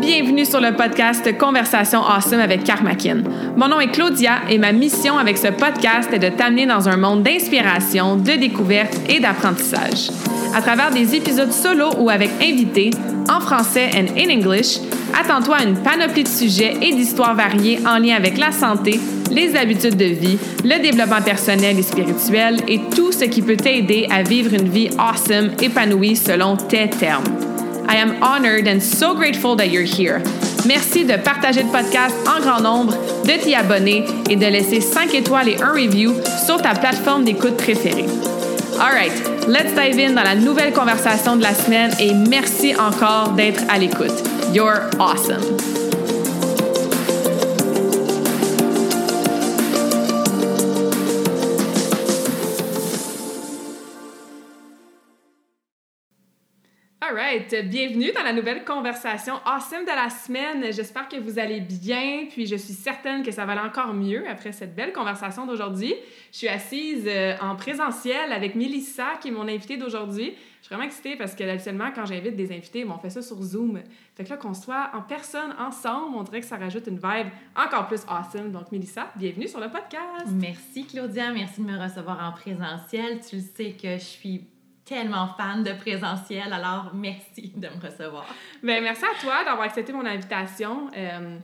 Bienvenue sur le podcast Conversation Awesome avec Karmakin. Mon nom est Claudia et ma mission avec ce podcast est de t'amener dans un monde d'inspiration, de découverte et d'apprentissage. À travers des épisodes solo ou avec invités, en français et en English, attends-toi à une panoplie de sujets et d'histoires variées en lien avec la santé, les habitudes de vie, le développement personnel et spirituel et tout ce qui peut t'aider à vivre une vie awesome, épanouie selon tes termes. I am honored and so grateful that you're here. Merci de partager le podcast en grand nombre, de t'y abonner et de laisser 5 étoiles et un review sur ta plateforme d'écoute préférée. All right, let's dive in dans la nouvelle conversation de la semaine et merci encore d'être à l'écoute. You're awesome. Bienvenue dans la nouvelle conversation awesome de la semaine. J'espère que vous allez bien, puis je suis certaine que ça va aller encore mieux après cette belle conversation d'aujourd'hui. Je suis assise euh, en présentiel avec Melissa, qui est mon invitée d'aujourd'hui. Je suis vraiment excitée parce que habituellement, quand j'invite des invités, on fait ça sur Zoom. Fait que là, qu'on soit en personne, ensemble, on dirait que ça rajoute une vibe encore plus awesome. Donc, Melissa, bienvenue sur le podcast. Merci, Claudia. Merci de me recevoir en présentiel. Tu le sais que je suis tellement fan de présentiel, alors merci de me recevoir. Bien, merci à toi d'avoir accepté mon invitation. Euh,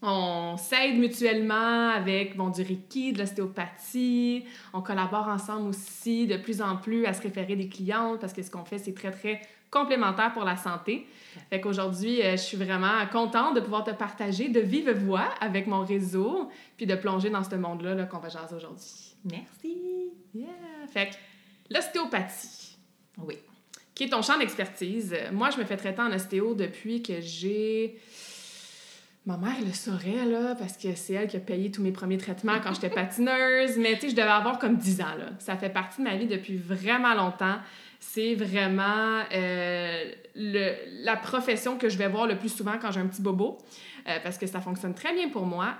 on s'aide mutuellement avec bon, du Reiki, de l'ostéopathie. On collabore ensemble aussi de plus en plus à se référer des clientes parce que ce qu'on fait, c'est très, très complémentaire pour la santé. Fait qu'aujourd'hui, euh, je suis vraiment contente de pouvoir te partager de vive voix avec mon réseau puis de plonger dans ce monde-là -là, qu'on va jaser aujourd'hui. Merci! Yeah! Fait que l'ostéopathie. Oui. Qui est ton champ d'expertise? Moi, je me fais traiter en ostéo depuis que j'ai. Ma mère le saurait, là, parce que c'est elle qui a payé tous mes premiers traitements quand j'étais patineuse. Mais tu sais, je devais avoir comme 10 ans, là. Ça fait partie de ma vie depuis vraiment longtemps. C'est vraiment euh, le, la profession que je vais voir le plus souvent quand j'ai un petit bobo, euh, parce que ça fonctionne très bien pour moi.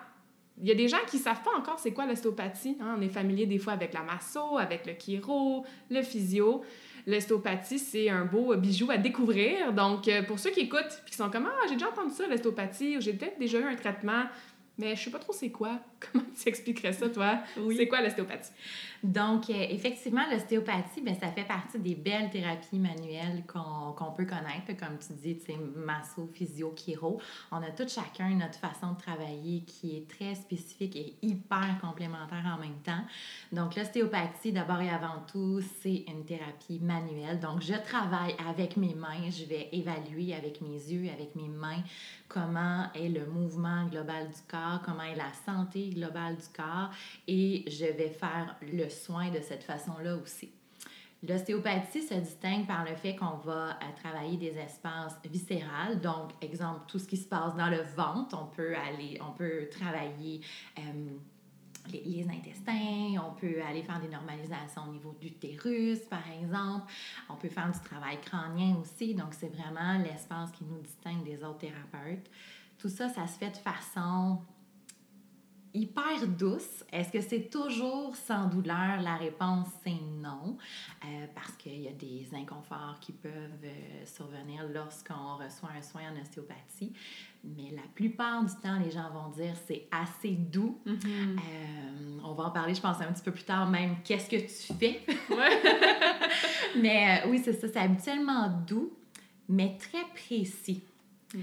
Il y a des gens qui ne savent pas encore c'est quoi l'ostéopathie. Hein? On est familier des fois avec la masso, avec le chiro, le physio l'ostéopathie, c'est un beau bijou à découvrir. Donc, euh, pour ceux qui écoutent et qui sont comme Ah, j'ai déjà entendu ça, l'ostéopathie, ou j'ai peut-être déjà eu un traitement, mais je sais pas trop c'est quoi. Comment tu expliquerais ça, toi? Oui. C'est quoi l'ostéopathie? Donc, euh, effectivement, l'ostéopathie, ben, ça fait partie des belles thérapies manuelles qu'on peut connaître. Comme tu dis, tu sais, masso, physio, chiro. On a tout chacun notre façon de travailler qui est très spécifique et hyper complémentaire en même temps. Donc, l'ostéopathie, d'abord et avant tout, c'est une thérapie manuelle. Donc, je travaille avec mes mains, je vais évaluer avec mes yeux, avec mes mains, comment est le mouvement global du corps, comment est la santé globale du corps et je vais faire le soin de cette façon-là aussi. L'ostéopathie se distingue par le fait qu'on va euh, travailler des espaces viscérales, donc exemple tout ce qui se passe dans le ventre, on peut aller, on peut travailler euh, les, les, intestins, on peut aller faire des normalisations au niveau du l'utérus, par exemple. On peut faire du travail crânien aussi, donc c'est vraiment l'espace qui nous distingue des autres thérapeutes. Tout ça, ça se fait de façon hyper douce. Est-ce que c'est toujours sans douleur? La réponse, c'est non, euh, parce qu'il y a des inconforts qui peuvent euh, survenir lorsqu'on reçoit un soin en ostéopathie. Mais la plupart du temps, les gens vont dire c'est assez doux. Mm-hmm. Euh, on va en parler, je pense, un petit peu plus tard, même qu'est-ce que tu fais? mais oui, c'est ça, c'est habituellement doux, mais très précis. Mm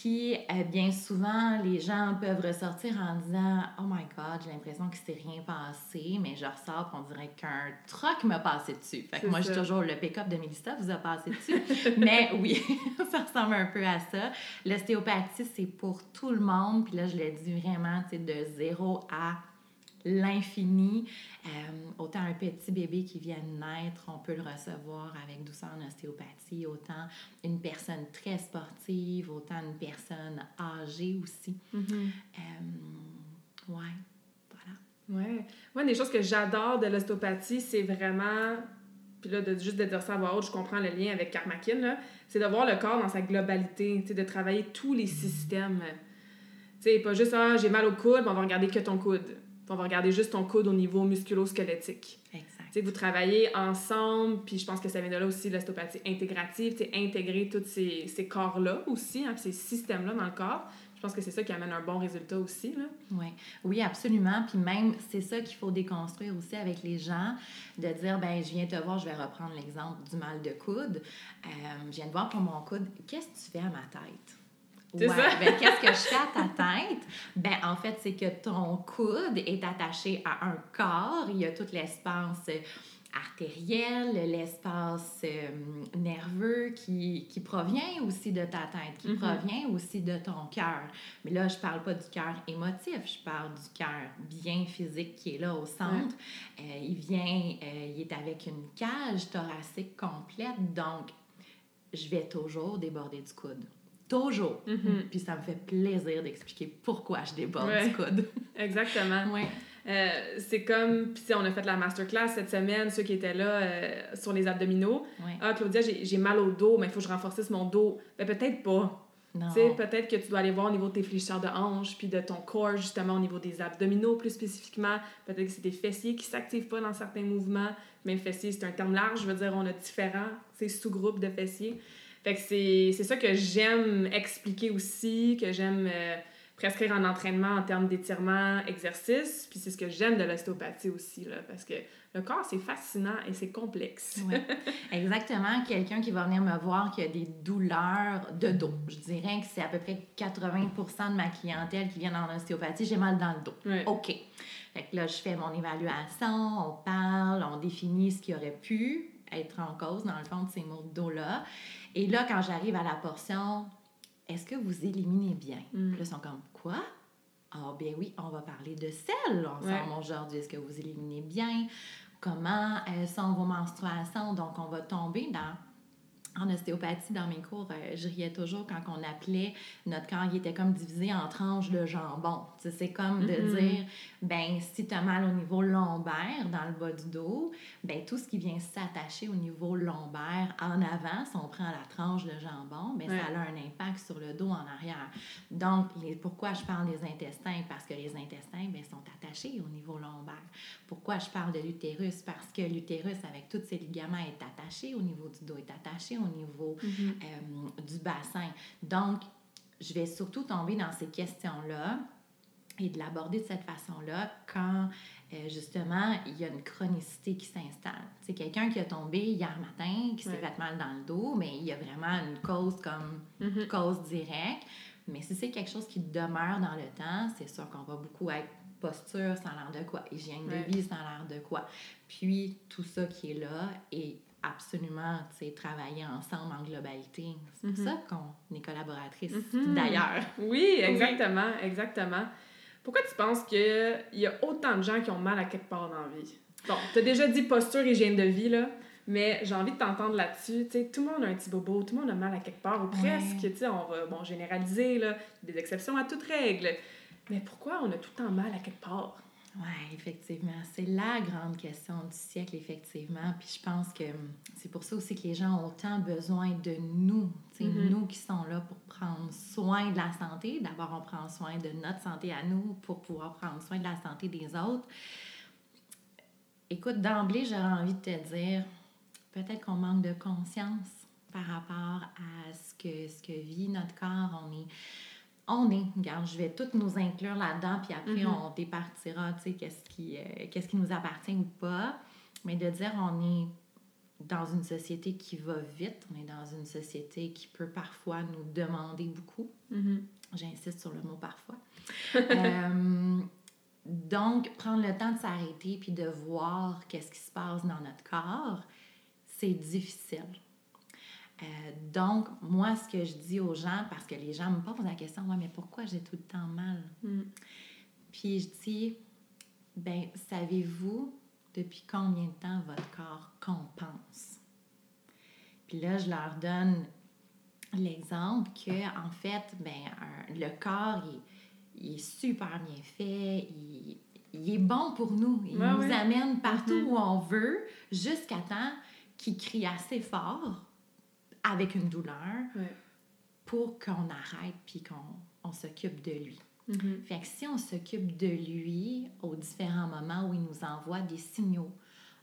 qui, euh, bien souvent, les gens peuvent ressortir en disant Oh my God, j'ai l'impression qu'il s'est rien passé, mais je ressors on dirait qu'un truck m'a passé dessus. Fait que moi, j'ai toujours le pick-up de Mélissa vous a passé dessus. mais oui, ça ressemble un peu à ça. L'ostéopathie, c'est pour tout le monde. Puis là, je le dis vraiment, tu sais, de zéro à l'infini. Euh, autant un petit bébé qui vient de naître, on peut le recevoir avec douceur en ostéopathie, autant une personne très sportive, autant une personne âgée aussi. Euh, ouais, voilà. Ouais. Moi, des choses que j'adore de l'ostéopathie, c'est vraiment puis là, de, juste de dire ça à voix haute, je comprends le lien avec Karmakin, c'est de voir le corps dans sa globalité, de travailler tous les systèmes. Tu sais, pas juste, ah, j'ai mal au coude, on va regarder que ton coude on va regarder juste ton coude au niveau musculo-squelettique. Exact. vous travaillez ensemble, puis je pense que ça vient de là aussi l'ostéopathie intégrative, intégrer tous ces, ces corps-là aussi, hein, ces systèmes-là dans le corps. Je pense que c'est ça qui amène un bon résultat aussi. Là. Oui. oui, absolument. Puis même, c'est ça qu'il faut déconstruire aussi avec les gens, de dire, ben je viens te voir, je vais reprendre l'exemple du mal de coude. Euh, je viens te voir pour mon coude. Qu'est-ce que tu fais à ma tête? Ça? ben, qu'est-ce que je fais à ta tête? Ben, en fait, c'est que ton coude est attaché à un corps. Il y a tout l'espace artériel, l'espace euh, nerveux qui, qui, provient aussi de ta tête, qui mm-hmm. provient aussi de ton cœur. Mais là, je parle pas du cœur émotif, je parle du cœur bien physique qui est là au centre. Euh, il vient, euh, il est avec une cage thoracique complète, donc je vais toujours déborder du coude. Toujours. Mm-hmm. Puis ça me fait plaisir d'expliquer pourquoi je déborde du coude. Exactement. Ouais. Euh, c'est comme, puis on a fait la masterclass cette semaine, ceux qui étaient là euh, sur les abdominaux. Ah, Claudia, j'ai mal au dos, mais il faut que je renforce mon dos. Ben, peut-être pas. Peut-être que tu dois aller voir au niveau de tes fléchisseurs de hanches, puis de ton corps, justement, au niveau des abdominaux plus spécifiquement. Peut-être que c'est tes fessiers qui s'activent pas dans certains mouvements. Mais fessier, c'est un terme large. Je veux dire, on a différents sous-groupes de fessiers. Fait que c'est ça que j'aime expliquer aussi, que j'aime euh, prescrire en entraînement en termes d'étirement, exercice. Puis c'est ce que j'aime de l'ostéopathie aussi, là, parce que le corps, c'est fascinant et c'est complexe. Oui, exactement. Quelqu'un qui va venir me voir qui a des douleurs de dos. Je dirais que c'est à peu près 80% de ma clientèle qui vient en ostéopathie, j'ai mal dans le dos. OK. Fait que là, je fais mon évaluation, on parle, on définit ce qui aurait pu être en cause, dans le fond, de ces dos-là. Et là, quand j'arrive à la portion, est-ce que vous éliminez bien? Mm. Là, ils sont comme, quoi? Ah, bien oui, on va parler de sel ensemble aujourd'hui. Est-ce que vous éliminez bien? Comment sont vos menstruations? Donc, on va tomber dans en ostéopathie, dans mes cours, euh, je riais toujours quand on appelait notre corps, il était comme divisé en tranches de jambon. C'est comme de mm-hmm. dire, ben si tu as mal au niveau lombaire, dans le bas du dos, ben tout ce qui vient s'attacher au niveau lombaire en avant, si on prend la tranche de jambon, ben ça a un impact sur le dos en arrière. Donc, les, pourquoi je parle des intestins? Parce que les intestins, ben, sont attachés au niveau lombaire. Pourquoi je parle de l'utérus? Parce que l'utérus, avec tous ses ligaments, est attaché au niveau du dos, est attaché au niveau mm-hmm. euh, du bassin. Donc, je vais surtout tomber dans ces questions-là et de l'aborder de cette façon-là quand euh, justement il y a une chronicité qui s'installe. C'est quelqu'un qui a tombé hier matin, qui s'est fait mal dans le dos, mais il y a vraiment une cause comme mm-hmm. cause directe. Mais si c'est quelque chose qui demeure dans le temps, c'est sûr qu'on va beaucoup être posture, ça a l'air de quoi, hygiène de vie, ça a l'air de quoi. Puis tout ça qui est là est absolument travailler ensemble en globalité. C'est pour mm-hmm. ça qu'on est collaboratrices, mm-hmm. d'ailleurs. Oui, exactement, exactement. Pourquoi tu penses qu'il y a autant de gens qui ont mal à quelque part dans la vie? Bon, tu as déjà dit posture, hygiène de vie, là, mais j'ai envie de t'entendre là-dessus. tout le monde a un petit bobo, tout le monde a mal à quelque part, ou presque. Tu sais, on va bon, généraliser, là, des exceptions à toute règle. Mais pourquoi on a tout le temps mal à quelque part? Oui, effectivement. C'est la grande question du siècle, effectivement. Puis je pense que hum, c'est pour ça aussi que les gens ont autant besoin de nous, mm-hmm. nous qui sommes là pour prendre soin de la santé. D'abord, on prend soin de notre santé à nous pour pouvoir prendre soin de la santé des autres. Écoute, d'emblée, j'aurais envie de te dire, peut-être qu'on manque de conscience par rapport à ce que, ce que vit notre corps. On est on est, regarde, je vais toutes nous inclure là-dedans, puis après, mm-hmm. on départira, tu sais, qu'est-ce qui, euh, qu'est-ce qui nous appartient ou pas. Mais de dire, on est dans une société qui va vite, on est dans une société qui peut parfois nous demander beaucoup. Mm-hmm. J'insiste sur le mot parfois. Euh, donc, prendre le temps de s'arrêter puis de voir qu'est-ce qui se passe dans notre corps, c'est difficile. Euh, donc, moi, ce que je dis aux gens, parce que les gens me posent la question, ouais, mais pourquoi j'ai tout le temps mal? Mm. Puis je dis, ben, savez-vous depuis combien de temps votre corps compense? Puis là, je leur donne l'exemple que, en fait, ben, le corps, il, est super bien fait, il, est bon pour nous. Il nous amène partout mm-hmm. où on veut jusqu'à temps qu'il crie assez fort avec une douleur pour qu'on arrête puis qu'on on, s'occupe de lui. Mm-hmm. Fait que si on s'occupe de lui aux différents moments où il nous envoie des signaux,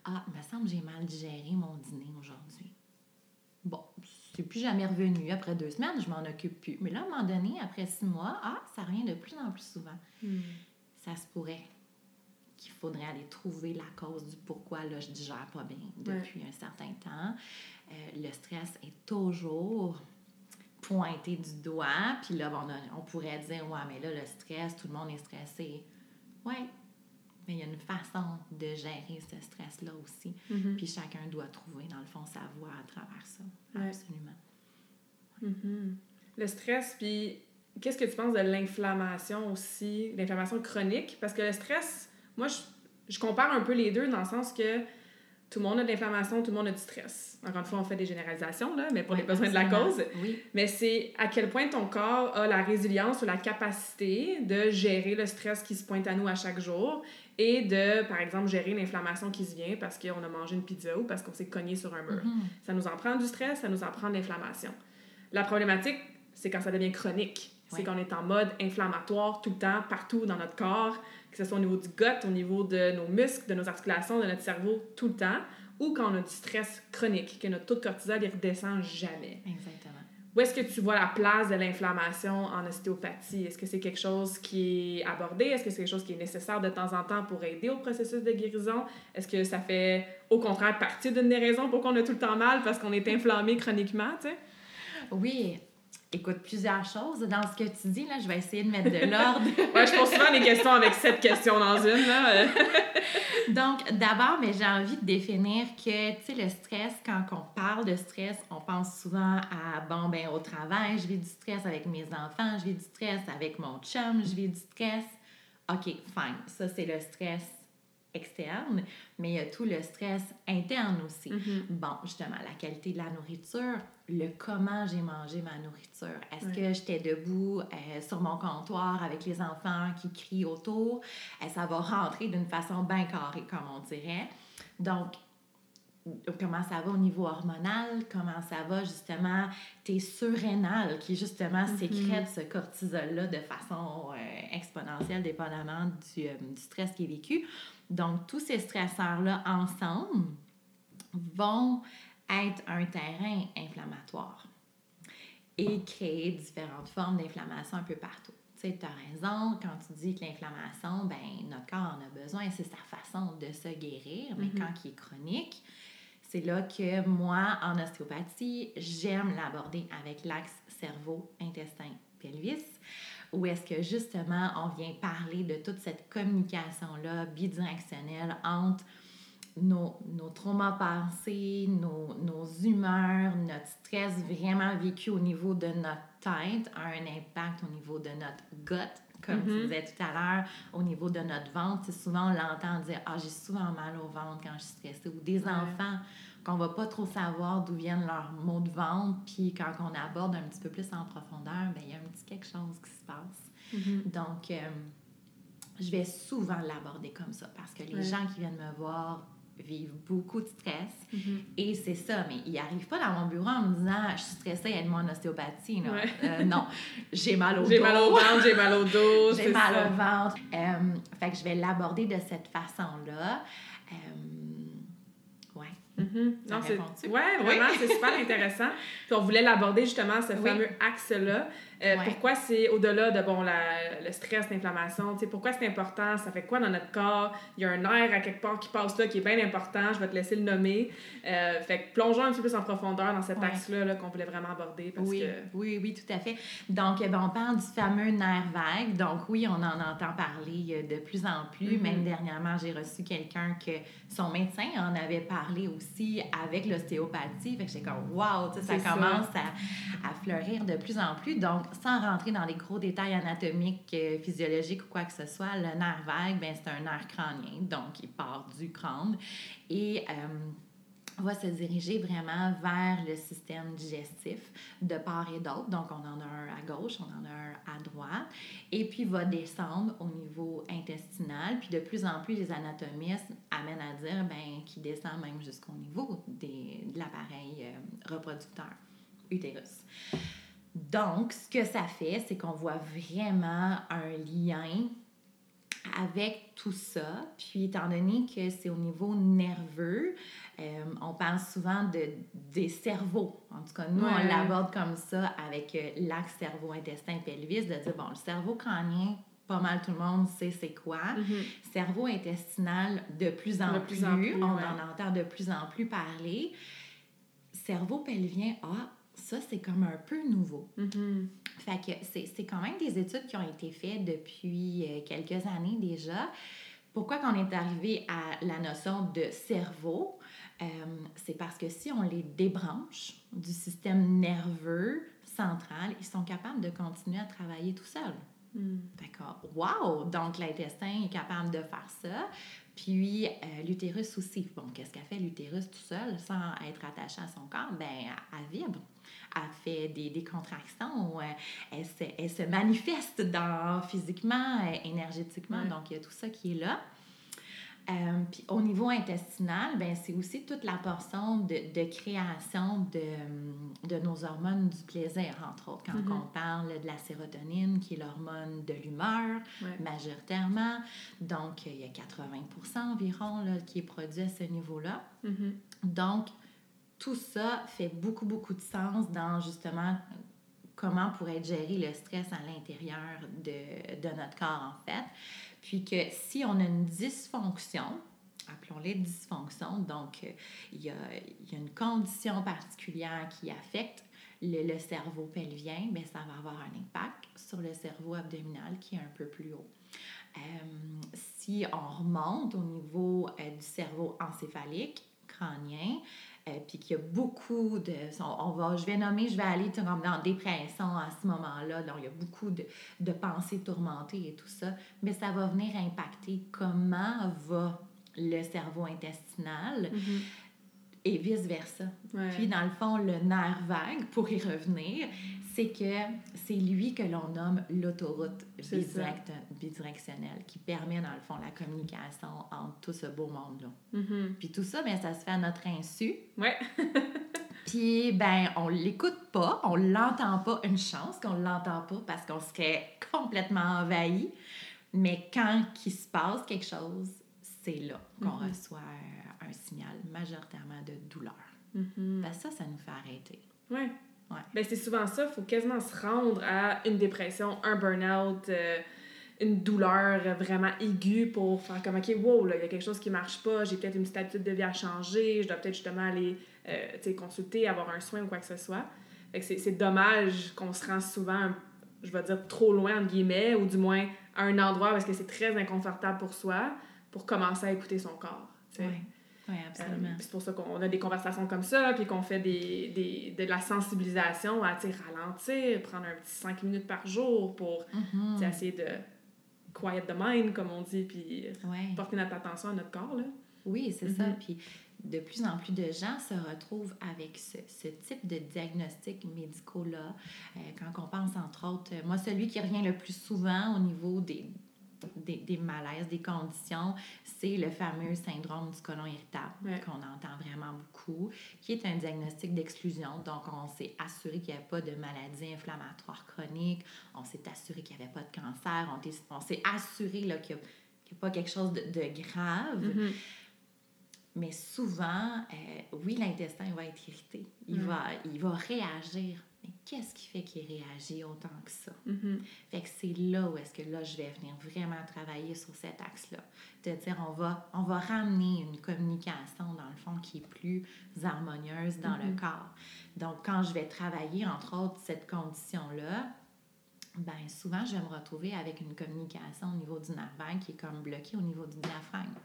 Ah, il me semble que j'ai mal digéré mon dîner aujourd'hui. Bon, c'est plus jamais revenu. Après deux semaines, je m'en occupe plus. Mais là, à un moment donné, après six mois, ah, ça revient de plus en plus souvent. Hmm. Ça se pourrait qu'il faudrait aller trouver la cause du pourquoi là, je digère pas bien depuis un certain temps. Euh, le stress est toujours pointé du doigt. Puis là, on, on pourrait dire, ouais, mais là, le stress, tout le monde est stressé. Oui, mais il y a une façon de gérer ce stress-là aussi. Mhm. Puis chacun doit trouver, dans le fond, sa voie à travers ça. Absolument. Mhm. Le stress, puis qu'est-ce que tu penses de l'inflammation aussi, l'inflammation chronique? Parce que le stress, moi, je, je compare un peu les deux dans le sens que tout le monde a de l'inflammation, tout le monde a du stress. Encore une fois, on fait des généralisations, là, mais pour les besoins de la cause. Oui. Mais c'est à quel point ton corps a la résilience ou la capacité de gérer le stress qui se pointe à nous à chaque jour et de, par exemple, gérer l'inflammation qui se vient parce qu'on a mangé une pizza ou parce qu'on s'est cogné sur un mur. Mhm. Ça nous en prend du stress, ça nous en prend de l'inflammation. La problématique, c'est quand ça devient chronique. C'est Ouais. qu'on est en mode inflammatoire tout le temps, partout dans notre corps, que ce soit au niveau du gut, au niveau de nos muscles, de nos articulations, de notre cerveau, tout le temps, ou quand on a du stress chronique, que notre taux de cortisol ne redescend jamais. Exactement. Où est-ce que tu vois la place de l'inflammation en ostéopathie? Est-ce que c'est quelque chose qui est abordé? Est-ce que c'est quelque chose qui est nécessaire de temps en temps pour aider au processus de guérison? Est-ce que ça fait au contraire partie d'une des raisons pour qu'on a tout le temps mal parce qu'on est inflammé chroniquement, tu sais? Oui. Écoute, plusieurs choses. Dans ce que tu dis, là, je vais essayer de mettre de l'ordre. Ouais, je pose souvent des questions avec sept questions dans une, là. Donc, d'abord, mais j'ai envie de définir que, tu sais, le stress, quand on parle de stress, on pense souvent à, bon, ben, au travail, je vis du stress avec mes enfants, je vis du stress avec mon chum, je vis du stress. OK, fine. Ça, c'est le stress externe, mais il y a tout le stress interne aussi. Mhm. Bon, justement, la qualité de la nourriture, le comment j'ai mangé ma nourriture. Est-ce que j'étais debout euh, sur mon comptoir avec les enfants qui crient autour? Euh, ça va rentrer d'une façon bien carrée, comme on dirait. Donc, comment ça va au niveau hormonal, comment ça va justement tes surrénales qui justement Mhm. sécrètent ce cortisol-là de façon euh, exponentielle dépendamment du, euh, du stress qui est vécu? Donc, tous ces stresseurs-là ensemble vont être un terrain inflammatoire et créer différentes formes d'inflammation un peu partout. Tu sais, tu as raison quand tu dis que l'inflammation, ben notre corps en a besoin, c'est sa façon de se guérir, mais Mhm. quand il est chronique, c'est là que moi, en ostéopathie, j'aime l'aborder avec l'axe cerveau-intestin-pelvis, où est-ce que justement on vient parler de toute cette communication-là bidirectionnelle entre nos, nos traumas passés, nos, nos humeurs, notre stress vraiment vécu au niveau de notre tête a un impact au niveau de notre gut, comme tu Mhm. disais tout à l'heure, au niveau de notre ventre. Souvent, on l'entend dire Ah, j'ai souvent mal au ventre quand je suis stressée. Ou des Ouais. enfants qu'on va pas trop savoir d'où viennent leurs maux de ventre. Puis quand on aborde un petit peu plus en profondeur, ben il y a un petit quelque chose qui se passe. Mhm. Donc, euh, je vais souvent l'aborder comme ça parce que les Ouais. gens qui viennent me voir vivent beaucoup de stress. Mhm. Et c'est ça, mais ils n'arrivent pas dans mon bureau en me disant Je suis stressée, aide-moi en ostéopathie. là. Ouais. Euh, non, j'ai mal au dos. J'ai mal au ventre, j'ai mal au dos. J'ai mal ça. au ventre. Euh, fait que je vais l'aborder de cette façon-là. Euh, ouais. Mhm. Ça Non, c'est... Ouais, vraiment, c'est super intéressant. Puis on voulait l'aborder justement, ce Oui. fameux axe-là. Euh, Ouais. Pourquoi c'est au-delà de bon, la, le stress, l'inflammation, tu sais, pourquoi c'est important, ça fait quoi dans notre corps? Il y a un nerf à quelque part qui passe là qui est bien important, je vais te laisser le nommer. Euh, fait que plongeons un petit peu plus en profondeur dans cet Ouais. axe-là là, qu'on voulait vraiment aborder parce Oui, que. oui, oui, tout à fait. Donc, euh, ben, on parle du fameux nerf vague. Donc, oui, on en entend parler euh, de plus en plus. Mhm. Même dernièrement, j'ai reçu quelqu'un que son médecin en avait parlé aussi avec l'ostéopathie. Fait que j'étais comme, wow, ça. commence à, à fleurir de plus en plus. Donc, sans rentrer dans les gros détails anatomiques, euh, physiologiques ou quoi que ce soit, le nerf vague, ben, c'est un nerf crânien. Donc, il part du crâne. Et. euh, va se diriger vraiment vers le système digestif de part et d'autre. Donc, on en a un à gauche, on en a un à droite. Et puis, va descendre au niveau intestinal. Puis, de plus en plus, les anatomistes amènent à dire ben, qu'il descend même jusqu'au niveau des, de l'appareil euh, reproducteur, utérus. Donc, ce que ça fait, c'est qu'on voit vraiment un lien avec tout ça, puis étant donné que c'est au niveau nerveux, euh, on parle souvent de, des cerveaux. En tout cas, nous, on l'aborde comme ça avec euh, l'axe cerveau-intestin-pelvis, de dire, bon, le cerveau crânien, pas mal tout le monde sait c'est quoi. Mm-hmm. Cerveau intestinal, de plus en, plus, on en entend de plus en plus parler. Cerveau pelvien, ah, ça, c'est comme un peu nouveau. Mm-hmm. Fait que c'est quand même des études qui ont été faites depuis euh, quelques années déjà. Pourquoi qu'on est arrivé à la notion de cerveau? Euh, c'est parce que si on les débranche du système nerveux central, ils sont capables de continuer à travailler tout seuls. Mm. D'accord. Wow! Donc, l'intestin est capable de faire ça. Puis, euh, l'utérus aussi. Bon, qu'est-ce qu'a fait l'utérus tout seul sans être attaché à son corps? Ben, elle vibre elle fait des, des contractions, euh, elle, se, elle, se, manifeste dans, physiquement, euh, énergétiquement. Donc, il y a tout ça qui est là. Euh, puis au niveau intestinal, ben, c'est aussi toute la portion de, de création de, de, nos hormones du plaisir, entre autres. Quand mm-hmm. on parle de la sérotonine, qui est l'hormone de l'humeur, majoritairement. Donc, il y a 80 environ là, qui est produit à ce niveau-là. Mm-hmm. Donc, tout ça fait beaucoup, beaucoup de sens dans justement comment pourrait être géré le stress à l'intérieur de, de, notre corps, en fait. Puis que si on a une dysfonction, appelons-les dysfonction, donc il y a, y a, une condition particulière qui affecte le, le, cerveau pelvien, mais ça va avoir un impact sur le cerveau abdominal qui est un peu plus haut. Euh, si on remonte au niveau euh, du cerveau encéphalique, crânien, euh, puis qu'il y a beaucoup de... On va, je vais nommer, je vais aller comme dans dépression à ce moment-là. Donc, il y a beaucoup de, de, pensées tourmentées et tout ça. Mais ça va venir impacter comment va le cerveau intestinal. Mm-hmm et vice-versa. Puis, dans le fond, le nerf vague, pour y revenir, c'est que c'est lui que l'on nomme l'autoroute bidirectionnelle, qui permet, dans le fond, la communication entre tout ce beau monde-là. Mm-hmm. Puis tout ça, bien, ça se fait à notre insu. Ouais. Puis, ben, on l'écoute pas, on l'entend pas. Une chance qu'on l'entend pas parce qu'on serait complètement envahi. Mais quand il se passe quelque chose, c'est là qu'on mm-hmm. reçoit majoritairement de douleur. Mm ça, ça nous fait arrêter. Oui. Ouais. Ben, c'est souvent ça. Il faut quasiment se rendre à une dépression, un burn-out, euh, une douleur vraiment aiguë pour faire comme, OK, wow, il y a quelque chose qui marche pas, j'ai peut-être une petite habitude de vie à changer, je dois peut-être justement aller euh, consulter, avoir un soin ou quoi que ce soit. c'est dommage qu'on se rend souvent, je vais dire, trop loin, entre guillemets, ou du moins à un endroit parce que c'est très inconfortable pour soi, pour commencer à écouter son corps. Oui, absolument. Euh, c'est pour ça qu'on a des conversations comme ça, puis qu'on fait des, des, de la sensibilisation à ralentir, prendre un petit 5 minutes par jour pour mm-hmm. essayer de quiet the mind, comme on dit, puis porter notre attention à notre corps. Là. Oui, c'est ça. Mm-hmm. Puis de plus en plus de gens se retrouvent avec ce, ce type de diagnostic médicaux-là. Euh, quand on pense, entre autres, moi, celui qui revient le plus souvent au niveau des, des, des, malaises, des conditions, c'est le fameux syndrome du côlon irritable qu'on entend vraiment beaucoup, qui est un diagnostic d'exclusion. Donc, on s'est assuré qu'il n'y avait pas de maladie inflammatoire chronique, on s'est assuré qu'il n'y avait pas de cancer, on, s'est assuré qu'il n'y a, pas quelque chose de, grave. Mm-hmm. Mais souvent, euh, oui, l'intestin va être irrité. Il, va, il va réagir qu'est-ce qui fait qu'il réagit autant que ça? Mm-hmm. Fait que c'est là où est-ce que là, je vais venir vraiment travailler sur cet axe-là. De dire, on va, on va ramener une communication, dans le fond, qui est plus harmonieuse dans le mm-hmm. corps. Donc, quand je vais travailler, entre autres, cette condition-là, ben souvent, je vais me retrouver avec une communication au niveau du nerf qui est comme bloquée au niveau du diaphragme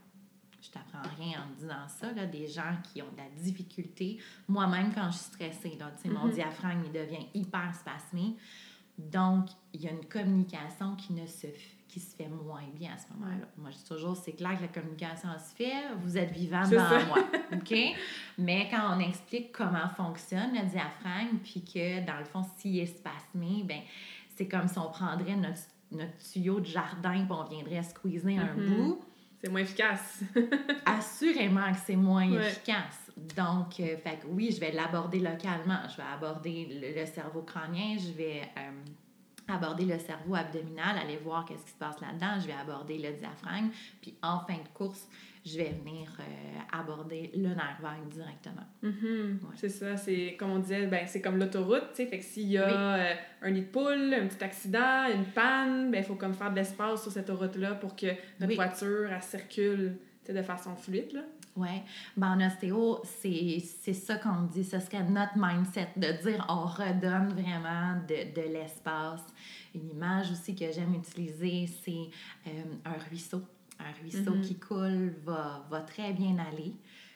je t'apprends rien en disant ça, là, des gens qui ont de la difficulté. Moi-même, quand je suis stressée, là, mon mm-hmm. diaphragme il devient hyper spasmé. Donc, il y a une communication qui ne se qui se fait moins bien à ce moment-là. Moi, je dis toujours, c'est clair que la communication se fait, vous êtes vivant devant moi, OK? Mais quand on explique comment fonctionne le diaphragme, puis que, dans le fond, s'il est spasmé, ben c'est comme si on prendrait notre, notre tuyau de jardin, puis on viendrait squeezer un mm-hmm. bout, c'est moins efficace. Assurément que c'est moins efficace. Donc, euh, fait oui, je vais l'aborder localement. Je vais aborder le, cerveau crânien, je vais euh, aborder le cerveau abdominal, aller voir qu'est-ce qui se passe là-dedans. Je vais aborder le diaphragme. Puis en fin de course, je vais venir euh, aborder le nerf vague directement. Mm-hmm. C'est ça, c'est comme on disait, ben, c'est comme l'autoroute, tu sais, fait que s'il y a euh, un nid de poule, un petit accident, une panne, ben, il faut comme faire de l'espace sur cette autoroute-là pour que notre voiture, elle circule de façon fluide, là. Oui. Ben, en ostéo, c'est ça qu'on dit. Ce serait notre mindset de dire on redonne vraiment de, de l'espace. Une image aussi que j'aime utiliser, c'est euh, un ruisseau. Un ruisseau mm-hmm. qui coule va, va très bien aller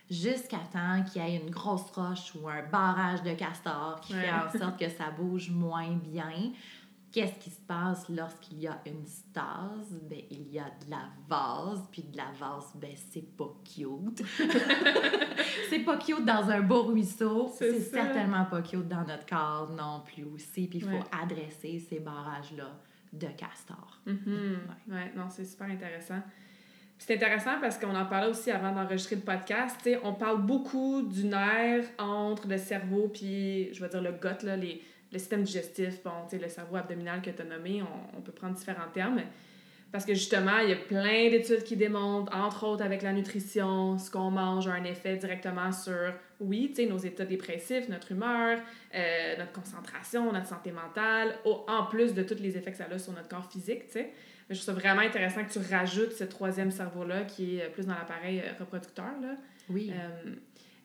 jusqu'à temps qu'il y ait une grosse roche ou un barrage de castor qui fait en sorte que ça bouge moins bien. Qu'est-ce qui se passe lorsqu'il y a une stase? Ben, il y a de la vase, puis de la vase, ben, c'est pas cute. c'est pas cute dans un beau ruisseau. C'est certainement pas cute dans notre corps non plus aussi. Puis il faut adresser ces barrages-là de castor. Mm-hmm. ouais. non, c'est super intéressant. C'est intéressant parce qu'on en parlait aussi avant d'enregistrer le podcast. on parle beaucoup du nerf entre le cerveau puis, je vais dire, le gut, là, les, le système digestif, bon, le cerveau abdominal que tu as nommé, on, peut prendre différents termes. Parce que justement, il y a plein d'études qui démontrent, entre autres avec la nutrition, ce qu'on mange a un effet directement sur, oui, nos états dépressifs, notre humeur, euh, notre concentration, notre santé mentale, en plus de tous les effets que ça a sur notre corps physique. Mais je trouve ça vraiment intéressant que tu rajoutes ce troisième cerveau-là qui est plus dans l'appareil euh, reproducteur. Là. Oui. Euh,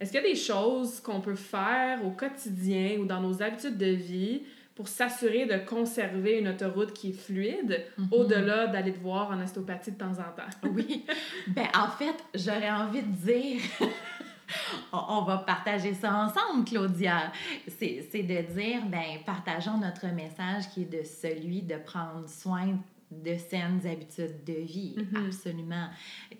est-ce qu'il y a des choses qu'on peut faire au quotidien ou dans nos habitudes de vie pour s'assurer de conserver une autoroute qui est fluide, mhm. au-delà d'aller te voir en ostéopathie de temps en temps? oui. Ben, en fait, j'aurais envie de dire. on va partager ça ensemble, Claudia. C'est de dire, ben, partageons notre message qui est de celui de prendre soin de saines habitudes de vie, mm-hmm. absolument.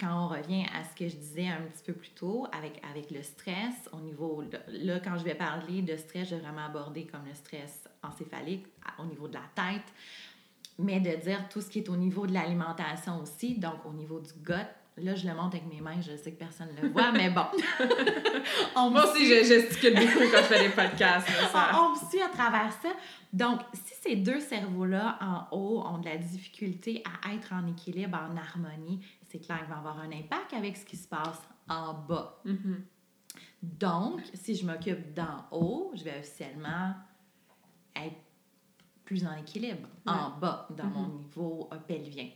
Quand on revient à ce que je disais un petit peu plus tôt avec, avec le stress, au niveau, là, quand je vais parler de stress, je vais vraiment aborder comme le stress encéphalique au niveau de la tête, mais de dire tout ce qui est au niveau de l'alimentation aussi, donc au niveau du gut, Là, je le montre avec mes mains, je sais que personne ne le voit, mais bon. Moi aussi, je gesticule beaucoup quand je fais des podcasts. on, me suit à travers ça. Donc, si ces deux cerveaux-là en haut ont de la difficulté à être en équilibre, en harmonie, c'est clair qu'il va avoir un impact avec ce qui se passe en bas. Mm-hmm. Donc, si je m'occupe d'en haut, je vais officiellement être plus en équilibre en bas, dans mon mm-hmm. niveau pelvien.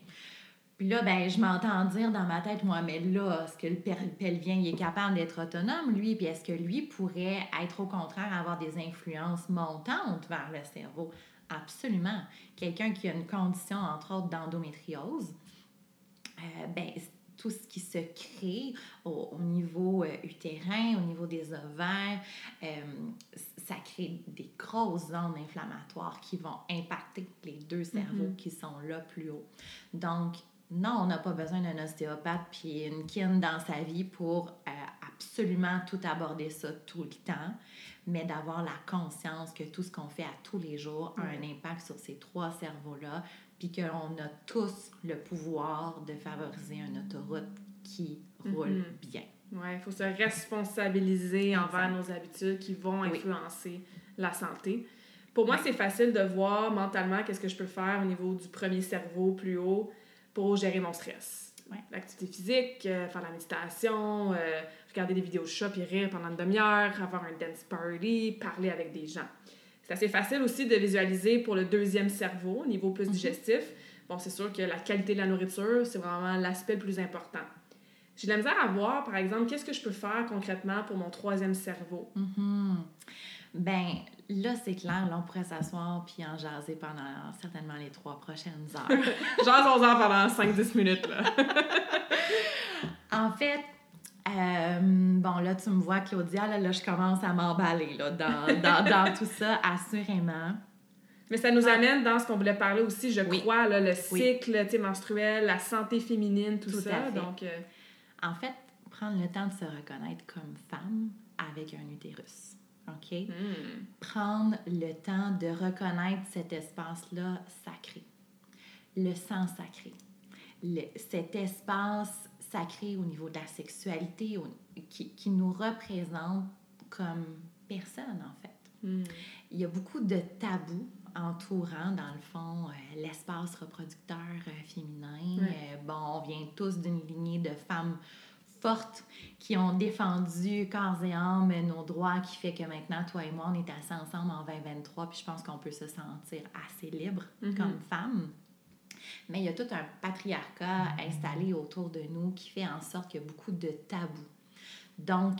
Puis là, ben, je m'entends dire dans ma tête, moi, mais là, est-ce que le pelvien il est capable d'être autonome, lui? Puis est-ce que lui pourrait être au contraire avoir des influences montantes vers le cerveau? Absolument. Quelqu'un qui a une condition, entre autres, d'endométriose, euh, ben, tout ce qui se crée au, niveau euh, utérin, au niveau des ovaires, euh, ça crée des grosses zones inflammatoires qui vont impacter les deux cerveaux mm-hmm. qui sont là plus haut. Donc, non, on n'a pas besoin d'un ostéopathe puis une kin dans sa vie pour euh, absolument tout aborder ça tout le temps, mais d'avoir la conscience que tout ce qu'on fait à tous les jours a un impact sur ces trois cerveaux-là, puis qu'on a tous le pouvoir de favoriser une autoroute qui roule mm-hmm. bien. Oui, il faut se responsabiliser envers nos habitudes qui vont influencer la santé. Pour moi, c'est facile de voir mentalement qu'est-ce que je peux faire au niveau du premier cerveau plus haut pour gérer mon stress. L'activité physique, euh, faire la méditation, euh, regarder des vidéos de chat puis rire pendant une demi-heure, avoir un dance party, parler avec des gens. C'est assez facile aussi de visualiser pour le deuxième cerveau, au niveau plus mhm. digestif. Bon, c'est sûr que la qualité de la nourriture, c'est vraiment l'aspect le plus important. J'ai de la misère à voir, par exemple, qu'est-ce que je peux faire concrètement pour mon troisième cerveau? Mm Ben, Là, c'est clair, là, on pourrait s'asseoir puis en jaser pendant certainement les trois prochaines heures. Jasons-en pendant 5-10 minutes, là. en fait, euh, bon, là, tu me vois, Claudia, là, là je commence à m'emballer là, dans, dans, dans, tout ça, assurément. Mais ça nous amène dans ce qu'on voulait parler aussi, je crois, là, le cycle menstruel, la santé féminine, tout, ça. Donc, euh, En fait, prendre le temps de se reconnaître comme femme avec un utérus. OK? Hmm. Prendre le temps de reconnaître cet espace-là sacré, le sang sacré, cet espace sacré au niveau de la sexualité qui, qui nous représente comme personne, en fait. Hmm. Il y a beaucoup de tabous entourant, dans le fond, euh, l'espace reproducteur euh, féminin. Euh, bon, on vient tous d'une lignée de femmes fortes qui ont défendu corps et âme nos droits, qui fait que maintenant, toi et moi, on est assis ensemble en 2023, puis je pense qu'on peut se sentir assez libre Mhm. comme femmes. Mais il y a tout un patriarcat installé autour de nous qui fait en sorte qu'il y a beaucoup de tabous. Donc,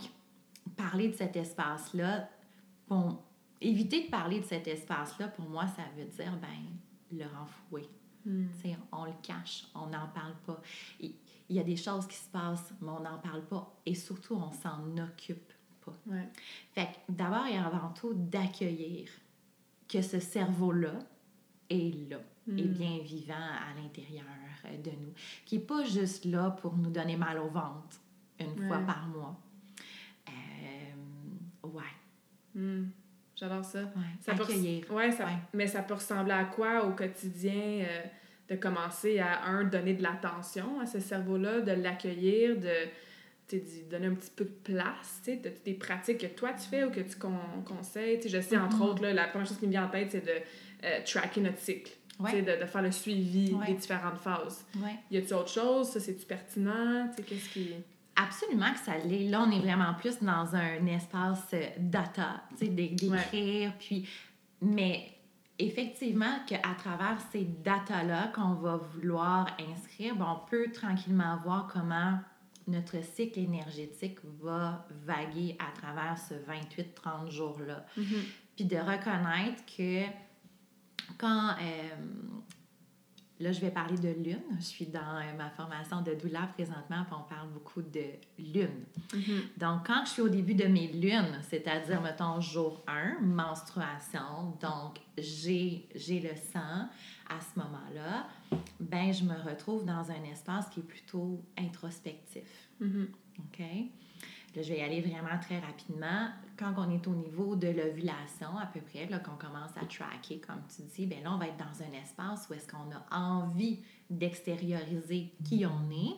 parler de cet espace-là, bon, éviter de parler de cet espace-là, pour moi, ça veut dire, ben, le renflouer. Tu sais, on le cache, on n'en parle pas. Il y a des choses qui se passent, mais on n'en parle pas. Et surtout, on s'en occupe pas. Ouais. Fait que d'abord et avant tout, d'accueillir que ce cerveau-là est là, Mm. est bien vivant à l'intérieur euh, de nous, qui n'est pas juste là pour nous donner mal au ventre une fois par mois. Euh, ouais, Hmm. J'adore ça. ouais. Ça peut accueillir. res- ouais, ça- Ouais. Mais ça peut ressembler à quoi au quotidien euh, de commencer à, un, donner de l'attention à ce cerveau-là, de l'accueillir, de donner un petit peu de place, de- des pratiques que toi tu fais ou que tu con- conseilles. Tu sais, je sais, entre Mhm. autres, là, la première chose qui me vient en tête, c'est de euh, tracker notre cycle, Ouais. de, de faire le suivi Ouais. des différentes phases. Ouais. Y a-tu autre chose? Ça, c'est-tu pertinent? Qu'est-ce qui... Absolument que ça l'est. Là, on est vraiment plus dans un espace euh, data, d'écrire, puis... Mais effectivement, qu'à travers ces datas-là qu'on va vouloir inscrire, ben, on peut tranquillement voir comment notre cycle énergétique va vaguer à travers ce 28-30 jours-là. Puis de reconnaître que quand... euh, Là, je vais parler de lune. Je suis dans euh, ma formation de doula présentement, puis on parle beaucoup de lune. Donc, quand je suis au début de mes lunes, c'est-à-dire, mettons, jour 1, menstruation, donc j'ai le sang à ce moment-là, ben je me retrouve dans un espace qui est plutôt introspectif. Mhm. OK? Je vais y aller vraiment très rapidement. Quand on est au niveau de l'ovulation, à peu près, là, qu'on commence à tracker, comme tu dis, bien là, on va être dans un espace où est-ce qu'on a envie d'extérioriser qui on est.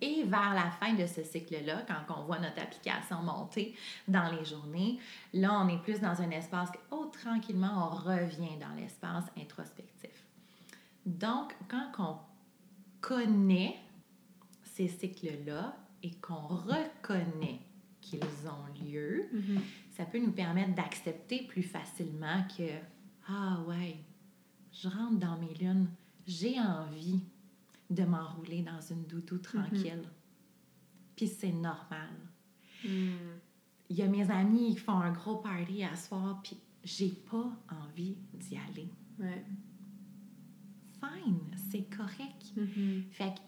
Et vers la fin de ce cycle-là, quand on voit notre application monter dans les journées, là, on est plus dans un espace que, oh, tranquillement, on revient dans l'espace introspectif. Donc, quand on connaît ces cycles-là et qu'on reconnaît qu'ils ont lieu, Mhm. ça peut nous permettre d'accepter plus facilement que ah ouais, je rentre dans mes lunes, j'ai envie de m'enrouler dans une doudou tranquille. Puis c'est normal. Hmm. Il y a mes amis qui font un gros party à soir, puis j'ai pas envie d'y aller. Ouais. Fine, c'est correct. Mhm. Fait que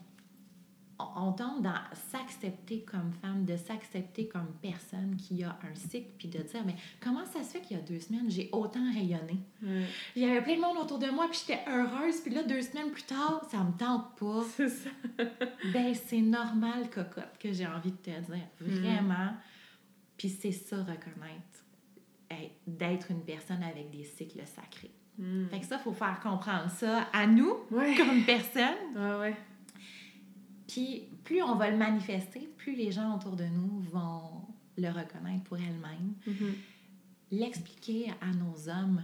on tombe dans s'accepter comme femme, de s'accepter comme personne qui a un cycle, puis de dire, mais comment ça se fait qu'il y a deux semaines, j'ai autant rayonné? Il y avait plein de monde autour de moi, puis j'étais heureuse, puis là, deux semaines plus tard, ça me tente pas. C'est ça. ben, c'est normal, cocotte, que j'ai envie de te dire. Vraiment. Puis c'est ça, reconnaître. D'être une personne avec des cycles sacrés. Hmm. Fait que ça, il faut faire comprendre ça à nous, Ouais. comme personne. Ouais, ouais. Puis plus on va le manifester, plus les gens autour de nous vont le reconnaître pour elles-mêmes. Mhm. L'expliquer à nos hommes.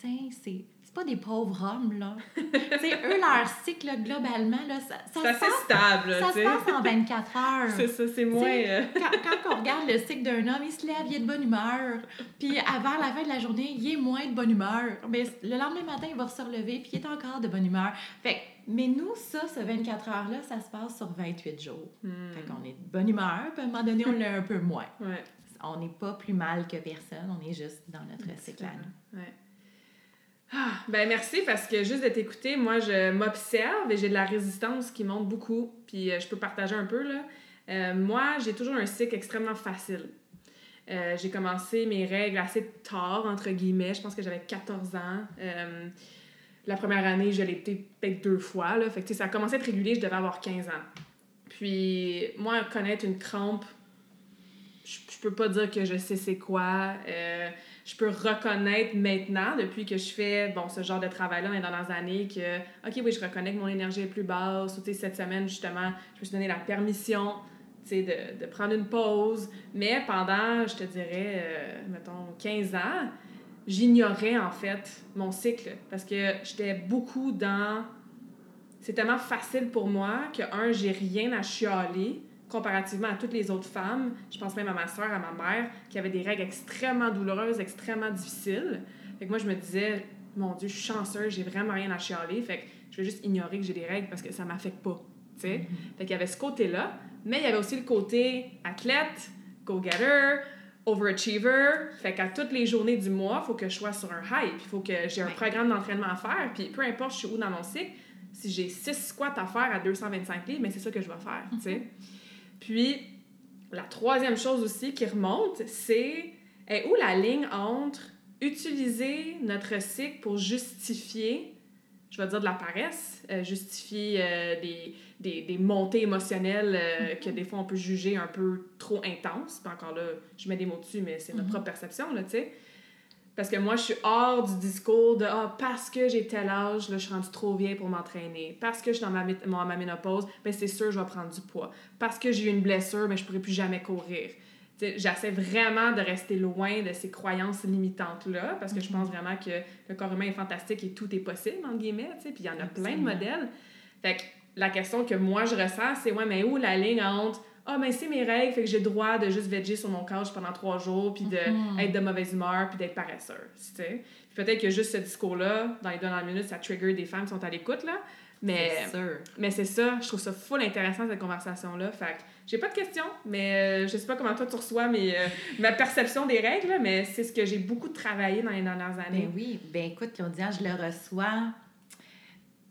Tiens, c'est c'est pas des pauvres hommes, là. sais, eux, leur cycle, là, globalement, là, ça, ça, assez passe, stable, ça se passe en 24 heures. C'est ça, c'est moins... euh, quand, quand on regarde le cycle d'un homme, il se lève, il est de bonne humeur. Puis avant la fin de la journée, il est moins de bonne humeur. Mais le lendemain matin, il va se relever, puis il est encore de bonne humeur. Fait que- mais nous, ça, ce 24 heures-là, ça se passe sur 28 jours. hmm. Fait qu'on est de bonne humeur, puis à un moment donné, on l'a un peu moins. Ouais. On n'est pas plus mal que personne, on est juste dans notre cycle à nous. Ah, ben merci parce que juste de t'écouter, moi je m'observe et j'ai de la résistance qui monte beaucoup. Puis euh, je peux partager un peu là. Euh, moi, j'ai toujours un cycle extrêmement facile. Euh, j'ai commencé mes règles assez tard, entre guillemets. Je pense que j'avais 14 ans. Euh, la première année, je l'ai peut-être deux fois. Là. Fait que, ça a commencé à être régulier, je devais avoir 15 ans. Puis, moi, connaître une crampe, je, je peux pas dire que je sais c'est quoi. Euh, je peux reconnaître maintenant, depuis que je fais bon, ce genre de travail-là dans les années, que, OK, oui, je reconnais que mon énergie est plus basse. Ou, cette semaine, justement, je me suis donné la permission de, de prendre une pause. Mais pendant, je te dirais, euh, mettons, 15 ans, j'ignorais en fait mon cycle parce que j'étais beaucoup dans. C'est tellement facile pour moi que, un, j'ai rien à chialer comparativement à toutes les autres femmes. Je pense même à ma soeur, à ma mère, qui avaient des règles extrêmement douloureuses, extrêmement difficiles. Fait que moi, je me disais, mon Dieu, je suis chanceuse, j'ai vraiment rien à chialer. Fait que je vais juste ignorer que j'ai des règles parce que ça m'affecte pas. tu sais. Mm-hmm. Fait qu'il y avait ce côté-là, mais il y avait aussi le côté athlète, go-getter, overachiever. Fait qu'à toutes les journées du mois, il faut que je sois sur un hype. Il faut que j'ai un programme d'entraînement à faire. Puis peu importe je suis où dans mon cycle, si j'ai 6 squats à faire à 225 livres, mais c'est ça que je vais faire, tu sais. Puis la troisième chose aussi qui remonte, c'est est où la ligne entre utiliser notre cycle pour justifier, je vais dire de la paresse, euh, justifier euh, des, des, des montées émotionnelles euh, que des fois on peut juger un peu trop intenses. Puis encore là, je mets des mots dessus, mais c'est notre propre perception, là, tu sais. Parce que moi, je suis hors du discours de ah, parce que j'ai tel âge, là, je suis rendue trop vieille pour m'entraîner. Parce que je suis dans ma, ma ménopause, ben c'est sûr, je vais prendre du poids. Parce que j'ai eu une blessure, ben je pourrai plus jamais courir. J'essaie vraiment de rester loin de ces croyances limitantes-là, parce que je pense vraiment que le corps humain est fantastique et tout est possible, entre guillemets, tu sais, puis il y en a plein de modèles. Fait que la question que moi je ressens, c'est ouais, mais où la ligne entre ah, ben c'est mes règles, fait que j'ai le droit de juste veger sur mon couch pendant trois jours, puis d'être Mhm. de mauvaise humeur, puis d'être paresseuse, tu sais. Puis peut-être que juste ce discours-là, dans les dernières minutes, ça trigger des femmes qui sont à l'écoute, là. Mais, mais c'est ça, je trouve ça full intéressant, cette conversation-là. Fait que j'ai pas de questions, mais euh, je sais pas comment toi tu reçois mes, euh, ma perception des règles, mais c'est ce que j'ai beaucoup travaillé dans les dernières années. Ben oui, ben écoute, Claudia, je le reçois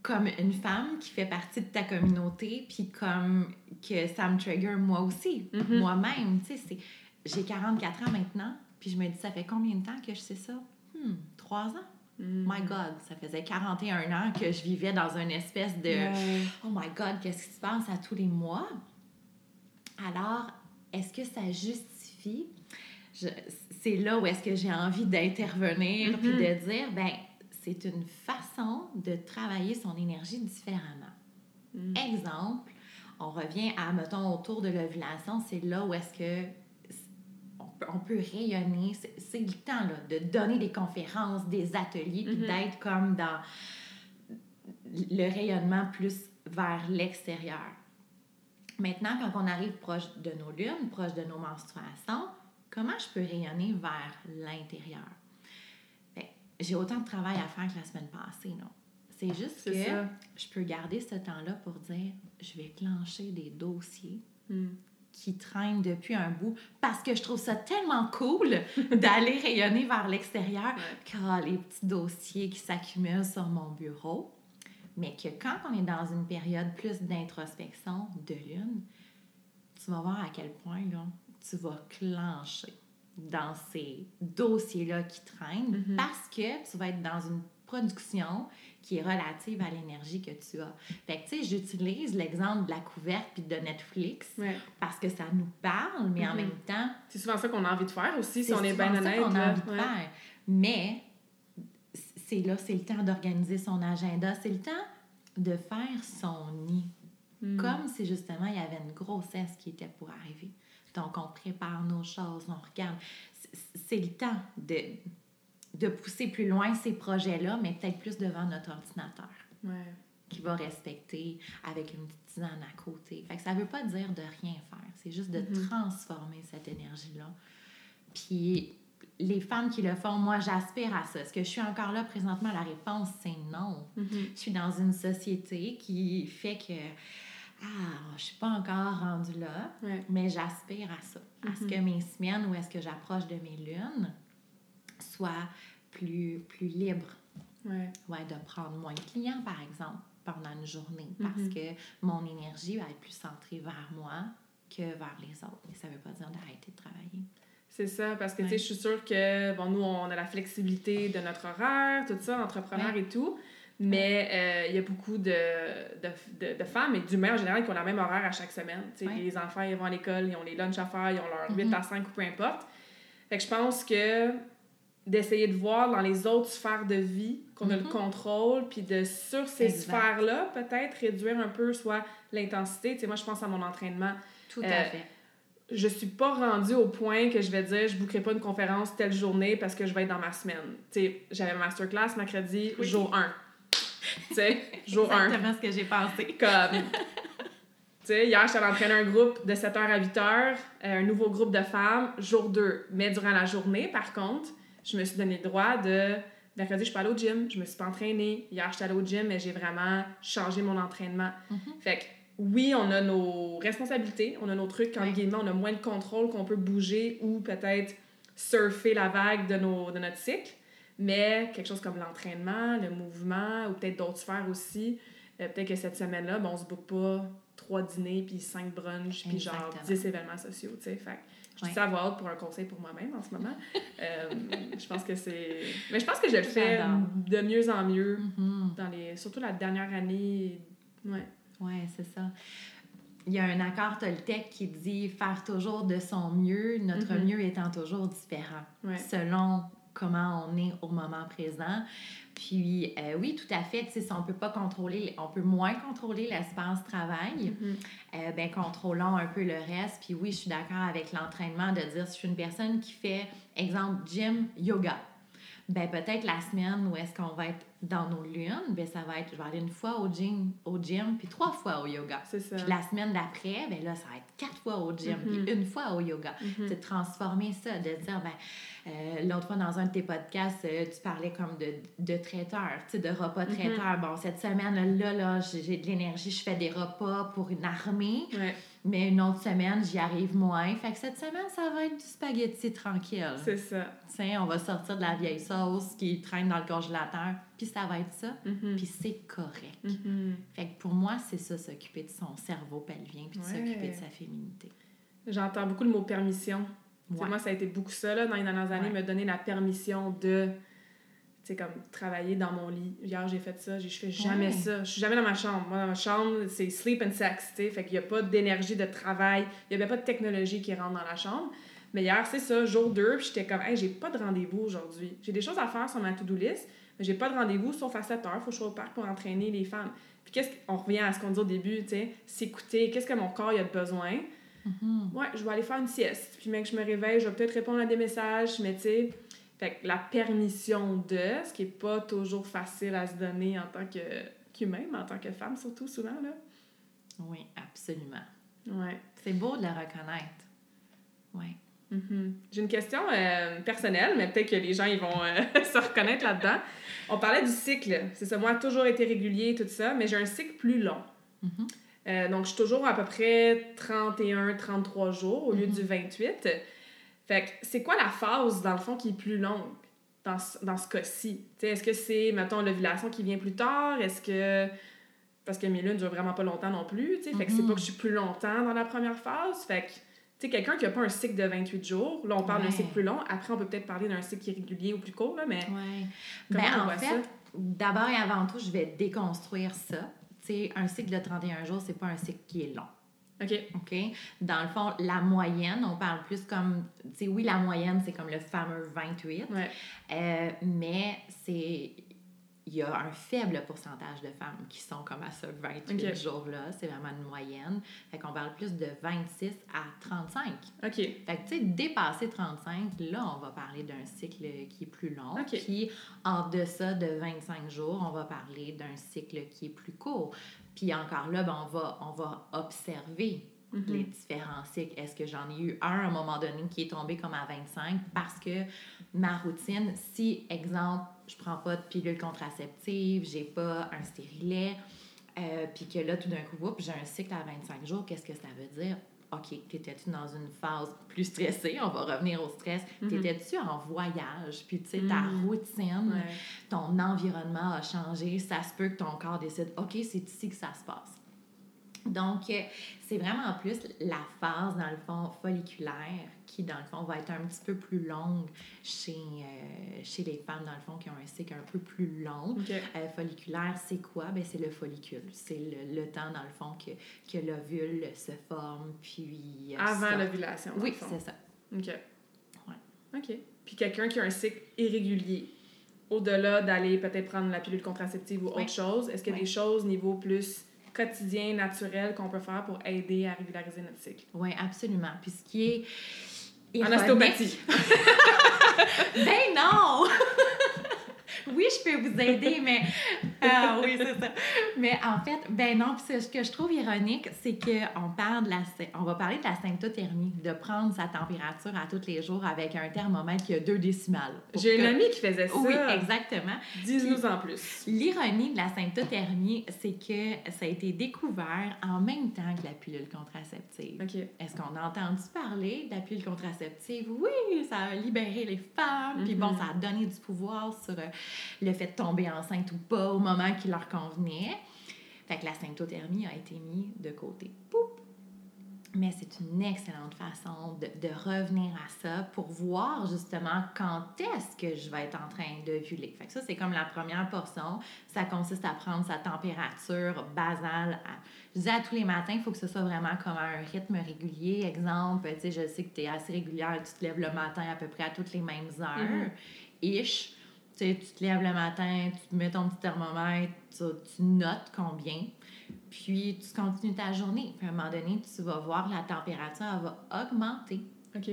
comme une femme qui fait partie de ta communauté, puis comme que ça me trigger moi aussi, Mhm. moi-même. Tu sais, j'ai 44 ans maintenant, puis je me dis, ça fait combien de temps que je sais ça? Hmm, trois ans? Mm. My God, ça faisait 41 ans que je vivais dans une espèce de. Oh my God, qu'est-ce qui se passe à tous les mois? Alors, est-ce que ça justifie? C'est là où est-ce que j'ai envie d'intervenir puis Mhm. de dire, ben, c'est une façon de travailler son énergie différemment. Mm. Exemple, on revient à, mettons, autour de l'ovulation, c'est là où est-ce que on peut, on peut rayonner. C'est- le temps là, de donner des conférences, des ateliers, puis Mhm. d'être comme dans le rayonnement plus vers l'extérieur. Maintenant, quand on arrive proche de nos lunes, proche de nos menstruations, comment je peux rayonner vers l'intérieur? Ben, J'ai autant de travail à faire que la semaine passée, non? C'est juste que ça. je peux garder ce temps-là pour dire je vais clencher des dossiers Mm. qui traînent depuis un bout parce que je trouve ça tellement cool d'aller rayonner vers l'extérieur Ouais. car les petits dossiers qui s'accumulent sur mon bureau. Mais que quand on est dans une période plus d'introspection de lune, tu vas voir à quel point là, tu vas clencher dans ces dossiers-là qui traînent Mhm. parce que tu vas être dans une production qui est relative à l'énergie que tu as. Fait que, tu sais, j'utilise l'exemple de la couverte puis de Netflix Ouais. parce que ça nous parle, mais en Mhm. même temps, C'est souvent ça qu'on a envie de faire aussi, si c'est on est bien souvent ça honnête. qu'on a envie de faire. Mais c'est là, c'est le temps d'organiser son agenda, c'est le temps de faire son nid. Mm. Comme si justement il y avait une grossesse qui était pour arriver. Donc on prépare nos choses, on regarde. C'est- le temps de, de pousser plus loin ces projets-là, mais peut-être plus devant notre ordinateur Ouais. qui va respecter avec une petite tisane à côté. Fait que ça veut pas dire de rien faire, c'est juste de Mhm. transformer cette énergie-là. Puis les femmes qui le font, moi j'aspire à ça. Est-ce que je suis encore là présentement? La réponse c'est non. Mhm. Je suis dans une société qui fait que ah, je suis pas encore rendue là, Ouais. mais j'aspire à ça. À ce que mes semaines où est-ce que j'approche de mes lunes soient plus, plus libres. Ouais. Ouais, de prendre moins de clients, par exemple, pendant une journée, parce Mhm. que mon énergie va être plus centrée vers moi que vers les autres. Mais ça veut pas dire d'arrêter de travailler. C'est ça, parce que tu sais, Ouais. je suis sûre que, bon, nous, on a la flexibilité de notre horaire, tout ça, entrepreneur et tout, mais euh, il y a beaucoup de, de, de, de femmes et d'humains en général qui ont la même horaire à chaque semaine. Ouais. les enfants, ils vont à l'école, ils ont les lunchs à faire, ils ont leur 8 Mhm. à 5 ou peu importe. Fait que je pense que d'essayer de voir dans les autres sphères de vie qu'on a le Mhm. contrôle, puis de, sur ces sphères-là, peut-être réduire un peu soit l'intensité. Tu sais, moi, je pense à mon entraînement Tout Euh, à fait. Je suis pas rendue au point que je vais dire je bouquerai pas une conférence telle journée parce que je vais être dans ma semaine. Tu sais, j'avais masterclass mercredi, jour 1. Tu sais, jour 1. Exactement ce que j'ai pensé. Comme. Tu sais, hier, j'étais entraîné un groupe de 7h à 8h, euh, un nouveau groupe de femmes, jour 2. Mais durant la journée, par contre, je me suis donné le droit de. Mercredi, je suis pas allée au gym, je me suis pas entraînée. Hier, j'étais allée au gym, mais j'ai vraiment changé mon entraînement. Mm-hmm. Fait que, oui, on a nos responsabilités, on a nos trucs, quand Oui. on a moins de contrôle, qu'on peut bouger ou peut-être surfer la vague de, nos, de notre cycle. Mais quelque chose comme l'entraînement, le mouvement, ou peut-être d'autres sphères aussi, euh, peut-être que cette semaine-là, ben, on se boucle pas trois dîners, puis cinq brunchs, puis genre. 10 événements sociaux, tu sais. Fait je dis ça à pour un conseil pour moi-même en ce moment. Euh, je pense que c'est... Mais je pense que je le fais de mieux en mieux, Mhm. dans les... surtout la dernière année. Ouais. Oui, c'est ça. Il y a un accord Toltec qui dit faire toujours de son mieux, notre Mhm. mieux étant toujours différent, Ouais. selon comment on est au moment présent. Puis euh, oui, tout à fait, si on peut pas contrôler, on peut moins contrôler l'espace travail, euh, ben contrôlons un peu le reste. Puis oui, je suis d'accord avec l'entraînement de dire si je suis une personne qui fait, exemple, gym, yoga. Ben peut-être la semaine où est-ce qu'on va être dans nos lunes, ben ça va être, je vais aller une fois au gym, au gym puis trois fois au yoga. C'est ça. Puis la semaine d'après, ben là, ça va être quatre fois au gym, puis une fois au yoga. C'est de transformer ça, de dire, ben, euh, l'autre fois dans un de tes podcasts, euh, tu parlais comme de, de traiteur, tu sais, de repas Mhm. traiteur. Bon, cette semaine, là, là, j'ai j'ai de l'énergie, je fais des repas pour une armée, Ouais, mais une autre semaine, j'y arrive moins. Fait que cette semaine, ça va être du spaghetti tranquille. c'est ça. Tiens, on va sortir de la vieille sauce qui traîne dans le congélateur, puis ça va être ça, Mhm. puis c'est correct. Mhm. Fait que pour moi, c'est ça, s'occuper de son cerveau pelvien, puis de Ouais. s'occuper de sa féminité. J'entends beaucoup le mot permission. Ouais. Moi, ça a été beaucoup ça là, dans les dernières années, Ouais. me donner la permission de, tu sais, comme travailler dans mon lit. Hier, j'ai fait ça, je fais jamais ça. Je suis jamais dans ma chambre. Moi, dans ma chambre, c'est sleep and sex, tu sais. Fait qu'il n'y a pas d'énergie de travail, il n'y avait pas de technologie qui rentre dans la chambre. Mais hier, c'est ça, jour 2, puis j'étais comme, hey, j'ai pas de rendez-vous aujourd'hui. J'ai des choses à faire sur ma to-do list, j'ai pas de rendez-vous sauf à 7 heures. Faut que je sois au parc pour entraîner les femmes. Puis qu'est-ce qu'on revient à ce qu'on dit au début, tu sais, s'écouter, qu'est-ce que mon corps a de besoin? Mhm. Ouais, je vais aller faire une sieste. Puis, mec, je me réveille, je vais peut-être répondre à des messages, mais tu sais, fait que la permission de, ce qui est pas toujours facile à se donner en tant que qu'humain, mais en tant que femme surtout, souvent, là. Oui, absolument. Ouais. C'est beau de le reconnaître. Oui. Mhm. J'ai une question euh, personnelle, mais peut-être que les gens ils vont euh, se reconnaître là-dedans. On parlait du cycle. C'est ça, moi, toujours été régulier, tout ça, mais j'ai un cycle plus long. Mhm. Euh, donc, je suis toujours à peu près 31, 33 jours au lieu Mhm. du 28. Fait que c'est quoi la phase, dans le fond, qui est plus longue dans ce, dans ce cas-ci? Est-ce que c'est, mettons, l'ovulation qui vient plus tard? Est-ce que. Parce que mes lunes durent vraiment pas longtemps non plus. tu sais. Fait que c'est Mhm. pas que je suis plus longtemps dans la première phase. Fait que, tu sais, quelqu'un qui a pas un cycle de 28 jours, là, on parle d'un cycle plus long. Après, on peut peut-être parler d'un cycle qui est régulier ou plus court, là, mais. Ouais. Comment Ben, on en voit fait, d'abord et avant tout, je vais déconstruire ça. Tu sais, un cycle de 31 jours, c'est pas un cycle qui est long. OK. OK? Dans le fond, la moyenne, on parle plus comme. Tu sais, oui, la moyenne, c'est comme le fameux 28, Ouais. euh, mais c'est. Il y a un faible pourcentage de femmes qui sont comme à ce 28 OK. jours-là. C'est vraiment une moyenne. Fait qu'on parle plus de 26 à 35. OK. Fait que, tu sais, dépasser 35, là, on va parler d'un cycle qui est plus long. OK. Puis, en deçà de 25 jours, on va parler d'un cycle qui est plus court. Puis, encore là, ben, on, va, on va observer Mhm. les différents cycles. Est-ce que j'en ai eu un à un moment donné qui est tombé comme à 25 parce que ma routine, si, exemple, je prends pas de pilule contraceptive, j'ai pas un stérilet, euh, puis que là, tout d'un coup, j'ai un cycle à 25 jours, qu'est-ce que ça veut dire? OK, t'étais-tu dans une phase plus stressée? On va revenir au stress. Mhm. T'étais-tu en voyage? Puis, tu sais, ta Mhm. routine, Ouais. ton environnement a changé. Ça se peut que ton corps décide, OK, c'est ici que ça se passe. Donc, euh, c'est vraiment plus la phase, dans le fond, folliculaire qui, dans le fond, va être un petit peu plus longue chez, euh, chez les femmes, dans le fond, qui ont un cycle un peu plus long. Euh, folliculaire, c'est quoi? Ben, c'est le follicule. C'est le, le temps, dans le fond, que, que l'ovule se forme, puis... euh, Avant l'ovulation. Oui, c'est ça. OK. Ouais. OK. Puis quelqu'un qui a un cycle irrégulier, au-delà d'aller peut-être prendre la pilule contraceptive ou Oui. autre chose, est-ce qu'il y a Oui. des choses niveau plus quotidiens, naturels qu'on peut faire pour aider à régulariser notre cycle. Oui, absolument. Puis ce qui est. En ostéopathie. Ben non! oui, je peux vous aider, mais. Ah oui, c'est ça. Mais en fait, ben non, puis ce que je trouve ironique, c'est qu'on parle de la. On va parler de la symptothermie, de prendre sa température à tous les jours avec un thermomètre qui a deux décimales. J'ai que- une amie qui faisait ça. Oui, exactement. Dis-nous en plus. L'ironie de la symptothermie, c'est que ça a été découvert en même temps que la pilule contraceptive. OK. Est-ce qu'on a entendu parler de la pilule contraceptive? Oui, ça a libéré les femmes, puis bon, Mhm. ça a donné du pouvoir sur euh, le fait de tomber enceinte ou pas au moment qui leur convenait. Fait que la symptothermie a été mise de côté. Poup! Mais c'est une excellente façon de, de revenir à ça pour voir justement quand est-ce que je vais être en train d'ovuler. Fait que ça, c'est comme la première portion. Ça consiste à prendre sa température basale. À, je dis à tous les matins, il faut que ce soit vraiment comme à un rythme régulier. Exemple, tu sais, je sais que tu es assez régulière, tu te lèves le matin à peu près à toutes les mêmes heures. Ish. Tu sais, tu te lèves le matin, tu mets ton petit thermomètre, tu, tu notes combien. Puis tu continues ta journée. Puis à un moment donné, tu vas voir la température, elle va augmenter. OK.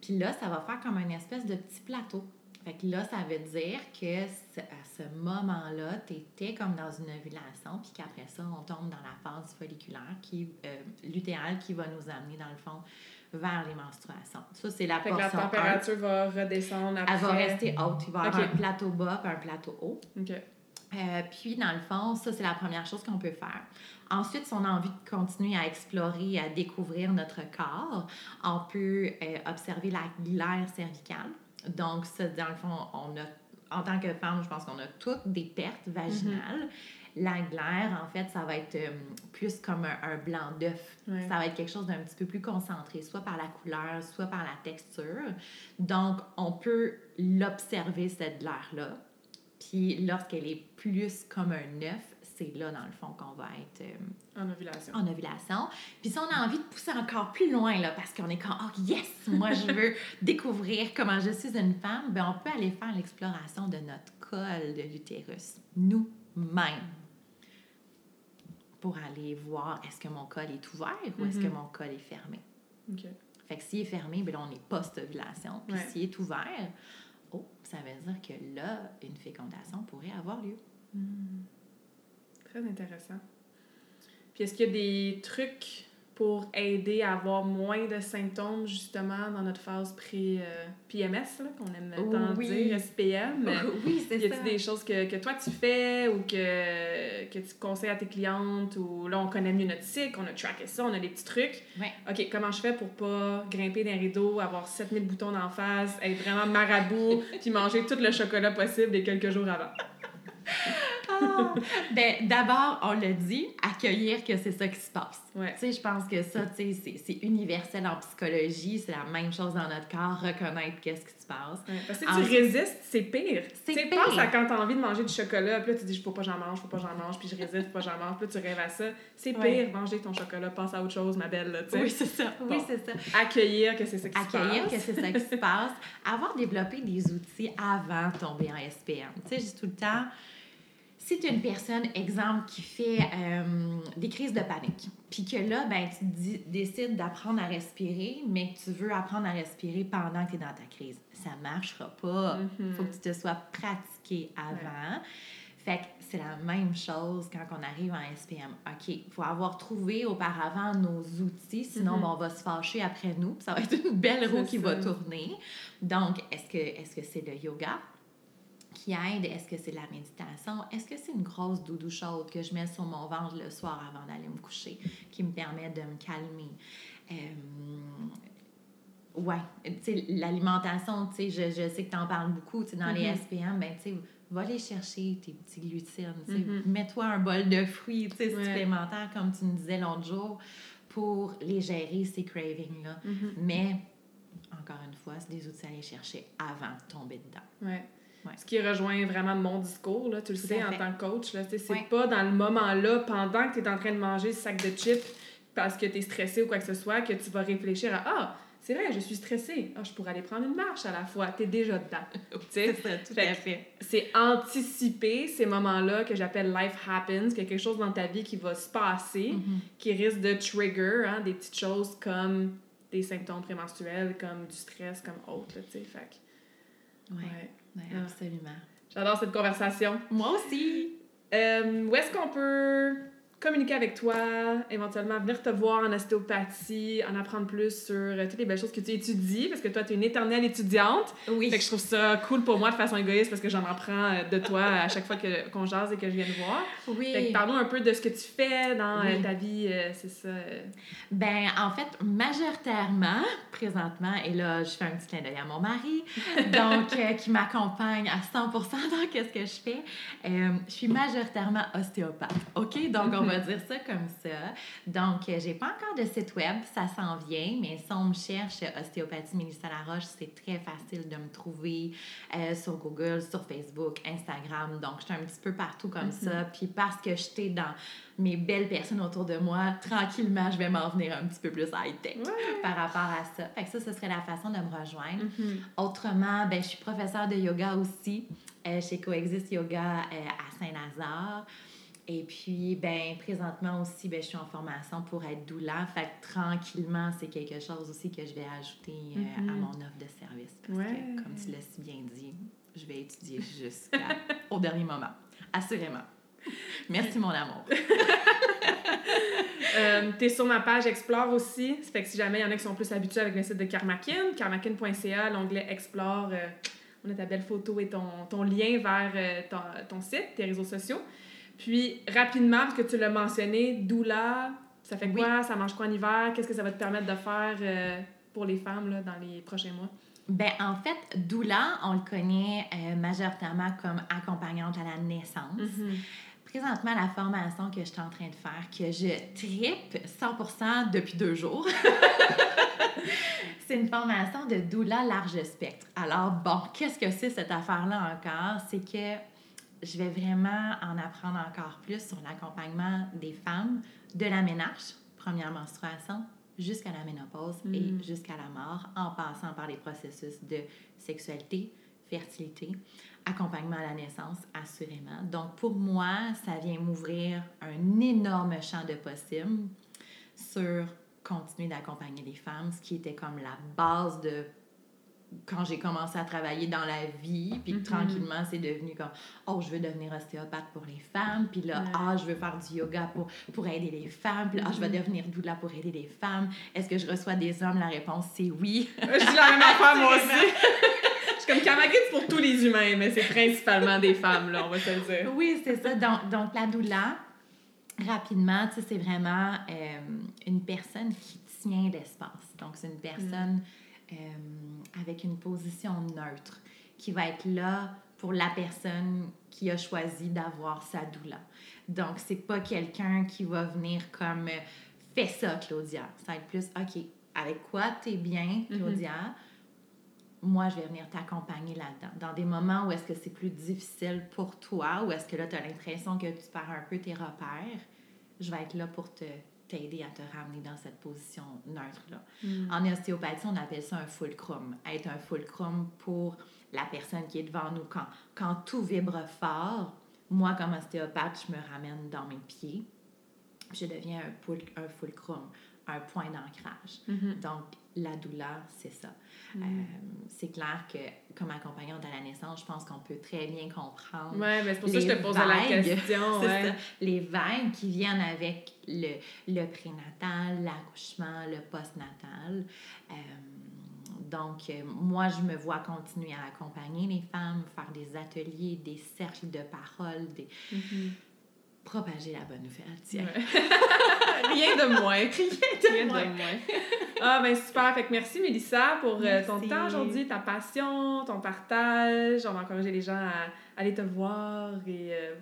Puis là, ça va faire comme une espèce de petit plateau. Fait que là, ça veut dire que ce- à ce moment-là, tu étais comme dans une ovulation, puis qu'après ça, on tombe dans la phase folliculaire, qui, euh, lutéale, qui va nous amener, dans le fond, vers les menstruations. Ça, c'est la Fait que la portion 1. température va redescendre après. Elle va rester haute. Il va y avoir un plateau bas puis un plateau haut. OK. Euh, puis, dans le fond, ça, c'est la première chose qu'on peut faire. Ensuite, si on a envie de continuer à explorer, à découvrir notre corps, on peut euh, observer la glaire cervicale. Donc, ça, dans le fond, on a, en tant que femme, je pense qu'on a toutes des pertes vaginales. La glaire, en fait, ça va être euh, plus comme un, un blanc d'œuf. Ça va être quelque chose d'un petit peu plus concentré, soit par la couleur, soit par la texture. Donc, on peut l'observer, cette glaire-là. Puis lorsqu'elle est plus comme un œuf, c'est là, dans le fond, qu'on va être euh, En ovulation. en ovulation. Puis si on a envie de pousser encore plus loin, là, parce qu'on est comme, oh yes, moi je veux découvrir comment je suis une femme, ben on peut aller faire l'exploration de notre col de l'utérus, nous-mêmes, pour aller voir est-ce que mon col est ouvert ou est-ce que Mhm. mon col est fermé? OK. Fait que s'il est fermé, ben là, on est post-ovulation. Puis s'il est ouvert, oh, ça veut dire que là, une fécondation pourrait avoir lieu. Très intéressant. Puis est-ce qu'il y a des trucs pour aider à avoir moins de symptômes, justement, dans notre phase pré-PMS, qu'on aime tant Oui. dire, SPM? oui, c'est Y ça. a-t-il des choses que, que toi tu fais ou que, que tu conseilles à tes clientes ou là on connaît mieux notre cycle, on a tracké ça, on a des petits trucs. Ouais. OK, comment je fais pour pas grimper d'un rideau, avoir 7000 boutons d'en face, être vraiment marabout, puis manger tout le chocolat possible des quelques jours avant? Ah! ben, d'abord, on l'a dit, accueillir que c'est ça qui se passe. Ouais. Tu sais, je pense que ça, tu sais, c'est- c'est universel en psychologie, c'est la même chose dans notre corps, reconnaître qu'est-ce qui se passe. Ouais, Parce que si En- tu résistes, c'est pire. C'est Tu sais, pire. pense à quand t'as envie de manger du chocolat, puis là tu dis faut pas j'en mange, faut pas j'en mange, puis je résiste, faut pas j'en mange, puis là tu rêves à ça. C'est pire, Ouais. manger ton chocolat, passe à autre chose, ma belle, tu sais. Oui, c'est ça. Oui, c'est ça. Accueillir que c'est ça qui se accueillir passe. que c'est ça qui se passe, avoir développé des outils avant de tomber en SPM. Tu sais, je dis tout le temps, si tu es une personne, exemple, qui fait euh, des crises de panique, puis que là, ben, tu décides d'apprendre à respirer, mais que tu veux apprendre à respirer pendant que tu es dans ta crise, ça ne marchera pas. Il Mhm. faut que tu te sois pratiqué avant. Fait que c'est la même chose quand on arrive en SPM. OK, il faut avoir trouvé auparavant nos outils, sinon Mhm. ben, on va se fâcher après nous. puis Ça va être une belle roue qui va tourner. Donc, est-ce que est-ce que c'est le yoga? Qui aide? Est-ce que c'est la méditation? Est-ce que c'est une grosse doudou chaude que je mets sur mon ventre le soir avant d'aller me coucher qui me permet de me calmer? Euh, Ouais, tu sais, l'alimentation, tu sais, je, je sais que tu en parles beaucoup, tu sais, dans les. SPM, ben, tu sais, va aller chercher tes petits glutides, tu sais, Mhm. mets-toi un bol de fruits, tu sais, Ouais. supplémentaires, comme tu me disais l'autre jour, pour les gérer, ces cravings-là. Mhm. Mais, encore une fois, c'est des outils à aller chercher avant de tomber dedans. Ouais. Ouais. Ce qui rejoint vraiment mon discours, là, tu le Tout sais, en tant que coach, tu c'est Ouais. pas dans le moment-là, pendant que tu es en train de manger ce sac de chips parce que tu es stressé ou quoi que ce soit, que tu vas réfléchir à Ah, c'est vrai, je suis stressée. Ah, je pourrais aller prendre une marche à la fois. T'es déjà dedans. c'est ça, tout à fait. C'est anticiper ces moments-là que j'appelle life happens, quelque chose dans ta vie qui va se passer, Mhm. qui risque de trigger hein, des petites choses comme des symptômes prémenstruels, comme du stress, comme autre, là, tu. Fait Ouais, ouais. Ouais, Ah. absolument. J'adore cette conversation. Moi aussi. Euh, où est-ce qu'on peut communiquer avec toi, éventuellement venir te voir en ostéopathie, en apprendre plus sur euh, toutes les belles choses que tu étudies, parce que toi, tu es une éternelle étudiante. Oui. Fait que je trouve ça cool pour moi de façon égoïste parce que j'en apprends euh, de toi à chaque fois qu'on jase et que je viens te voir. oui. Fait que parlons un peu de ce que tu fais dans euh, ta vie, c'est ça. Ben, en fait, majoritairement, présentement, et là, je fais un petit clin d'œil à mon mari, donc, qui m'accompagne à 100 dans ce que je fais. Je suis majoritairement ostéopathe, OK? Donc, on va dire ça comme ça. Donc, euh, j'ai pas encore de site web, ça s'en vient, mais si on me cherche euh, Ostéopathie Mélissa Laroche, c'est très facile de me trouver euh, sur Google, sur Facebook, Instagram. Donc, je suis un petit peu partout comme ça. Puis, parce que j'étais dans mes belles personnes autour de moi, tranquillement, je vais m'en venir un petit peu plus high-tech par rapport à ça. Fait que ça, ce serait la façon de me rejoindre. Mhm. Autrement, ben, je suis professeure de yoga aussi euh, chez Coexist Yoga euh, à Saint-Lazare. Et puis, ben, présentement aussi, ben, je suis en formation pour être doula. Fait que tranquillement, c'est quelque chose aussi que je vais ajouter euh, à Mhm. mon offre de service. Parce Ouais. que, comme tu l'as si bien dit, je vais étudier jusqu'au dernier moment. Assurément. Merci, mon amour. Euh, T'es sur ma page Explore aussi. Ça fait que si jamais il y en a qui sont plus habitués avec le site de Karmakin, karmakin.ca, l'onglet Explore, euh, on a ta belle photo et ton, ton lien vers ton, ton site, tes réseaux sociaux. Puis, rapidement, parce que tu l'as mentionné, doula, ça fait quoi? Ça mange quoi en hiver? Qu'est-ce que ça va te permettre de faire euh, pour les femmes là, dans les prochains mois? Ben, en fait, doula, on le connaît euh, majoritairement comme accompagnante à la naissance. Mhm. Présentement, la formation que je suis en train de faire, que je tripe 100% depuis deux jours, c'est une formation de doula large spectre. Alors, bon, qu'est-ce que c'est cette affaire-là encore? C'est que je vais vraiment en apprendre encore plus sur l'accompagnement des femmes de la ménage, première menstruation, jusqu'à la ménopause Mm. et jusqu'à la mort, en passant par les processus de sexualité, fertilité, accompagnement à la naissance, assurément. Donc, pour moi, ça vient m'ouvrir un énorme champ de possibles sur continuer d'accompagner les femmes, ce qui était comme la base de quand j'ai commencé à travailler dans la vie, puis Mhm. tranquillement, c'est devenu comme oh, je veux devenir ostéopathe pour les femmes, puis là, Ouais. ah, je veux faire du yoga pour, pour aider les femmes, puis là, ah, je vais Mhm. devenir doula pour aider les femmes. Est-ce que je reçois des hommes? La réponse, c'est oui. je dis la même affaire, moi aussi. je suis comme Karmakin, c'est pour tous les humains, mais c'est principalement des femmes, là, on va se le dire. Oui, c'est ça. Donc, donc, la doula, rapidement, tu sais, c'est vraiment euh, une personne qui tient l'espace. Donc, c'est une personne euh, avec une position neutre qui va être là pour la personne qui a choisi d'avoir sa doula. Donc, c'est pas quelqu'un qui va venir comme euh, fais ça, Claudia. Ça va être plus OK, avec quoi t'es bien, Claudia? moi, je vais venir t'accompagner là-dedans. Dans des moments où est-ce que c'est plus difficile pour toi, où est-ce que là, tu as l'impression que tu perds un peu tes repères, je vais être là pour te t'aider à te ramener dans cette position neutre-là. Mm. En ostéopathie, on appelle ça un fulcrum. Être un fulcrum pour la personne qui est devant nous. Quand, quand tout vibre fort, moi, comme ostéopathe, je me ramène dans mes pieds. Je deviens un, un fulcrum, un point d'ancrage. Mhm. Donc, la douleur, c'est ça. Mm. Euh, c'est clair que, comme accompagnante à la naissance, je pense qu'on peut très bien comprendre Ouais, mais c'est pour ça que je te les posais la vagues. question. c'est ouais. ça, les vagues qui viennent avec le, le prénatal, l'accouchement, le postnatal. Euh, donc, euh, moi, je me vois continuer à accompagner les femmes, faire des ateliers, des cercles de parole, des... Mhm. Propager la bonne nouvelle. Tiens. Ouais. Rien de moins. Rien de moins. moins. Ah, ben super. Fait que merci, Mélissa, pour euh, ton temps aujourd'hui, ta passion, ton partage. On va encourager les gens à aller te voir et euh,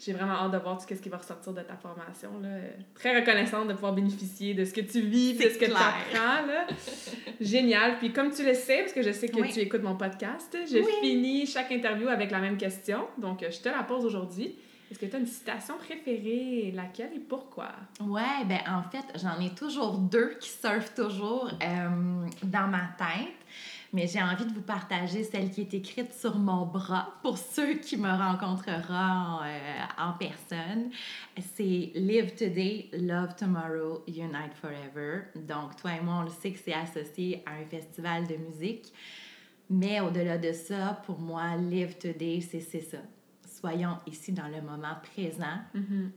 j'ai vraiment hâte de voir tout ce qui va ressortir de ta formation. Là. Très reconnaissante de pouvoir bénéficier de ce que tu vis, de ce que tu apprends. Là. Génial. Puis comme tu le sais, parce que je sais que Oui. tu écoutes mon podcast, je Oui. finis chaque interview avec la même question. Donc, euh, je te la pose aujourd'hui. Est-ce que tu as une citation préférée? Laquelle et pourquoi? Ouais, ben en fait, j'en ai toujours deux qui surfent toujours euh, dans ma tête. Mais j'ai envie de vous partager celle qui est écrite sur mon bras pour ceux qui me rencontreront euh, en personne. C'est Live Today, Love Tomorrow, Unite Forever. Donc, toi et moi, on le sait que c'est associé à un festival de musique. Mais au-delà de ça, pour moi, Live Today, c'est ça. Soyons ici dans le moment présent. Mm-hmm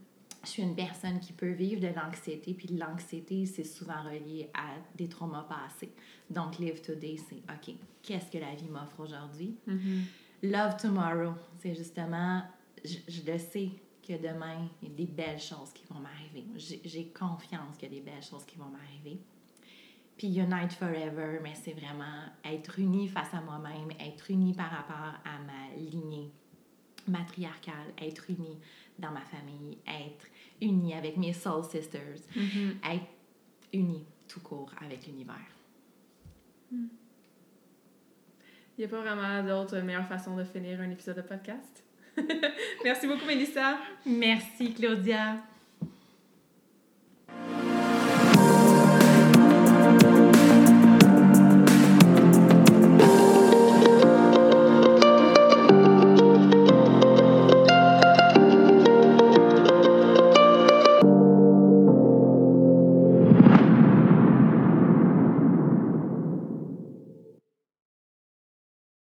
je suis une personne qui peut vivre de l'anxiété, puis l'anxiété, c'est souvent relié à des traumas passés. Donc, Live Today, c'est OK, qu'est-ce que la vie m'offre aujourd'hui? Mm-hmm. Love Tomorrow, c'est justement, je, le sais que demain, il y a des belles choses qui vont m'arriver. J'ai confiance qu'il y a des belles choses qui vont m'arriver. Puis Unite Forever, mais c'est vraiment être uni face à moi-même, être uni par rapport à ma lignée matriarcale, être uni dans ma famille, être unie avec mes soul sisters, mm-hmm. être unie tout court avec l'univers. Il n'y a pas vraiment d'autre meilleure façon de finir un épisode de podcast. Merci beaucoup, Mélissa. Merci, Claudia.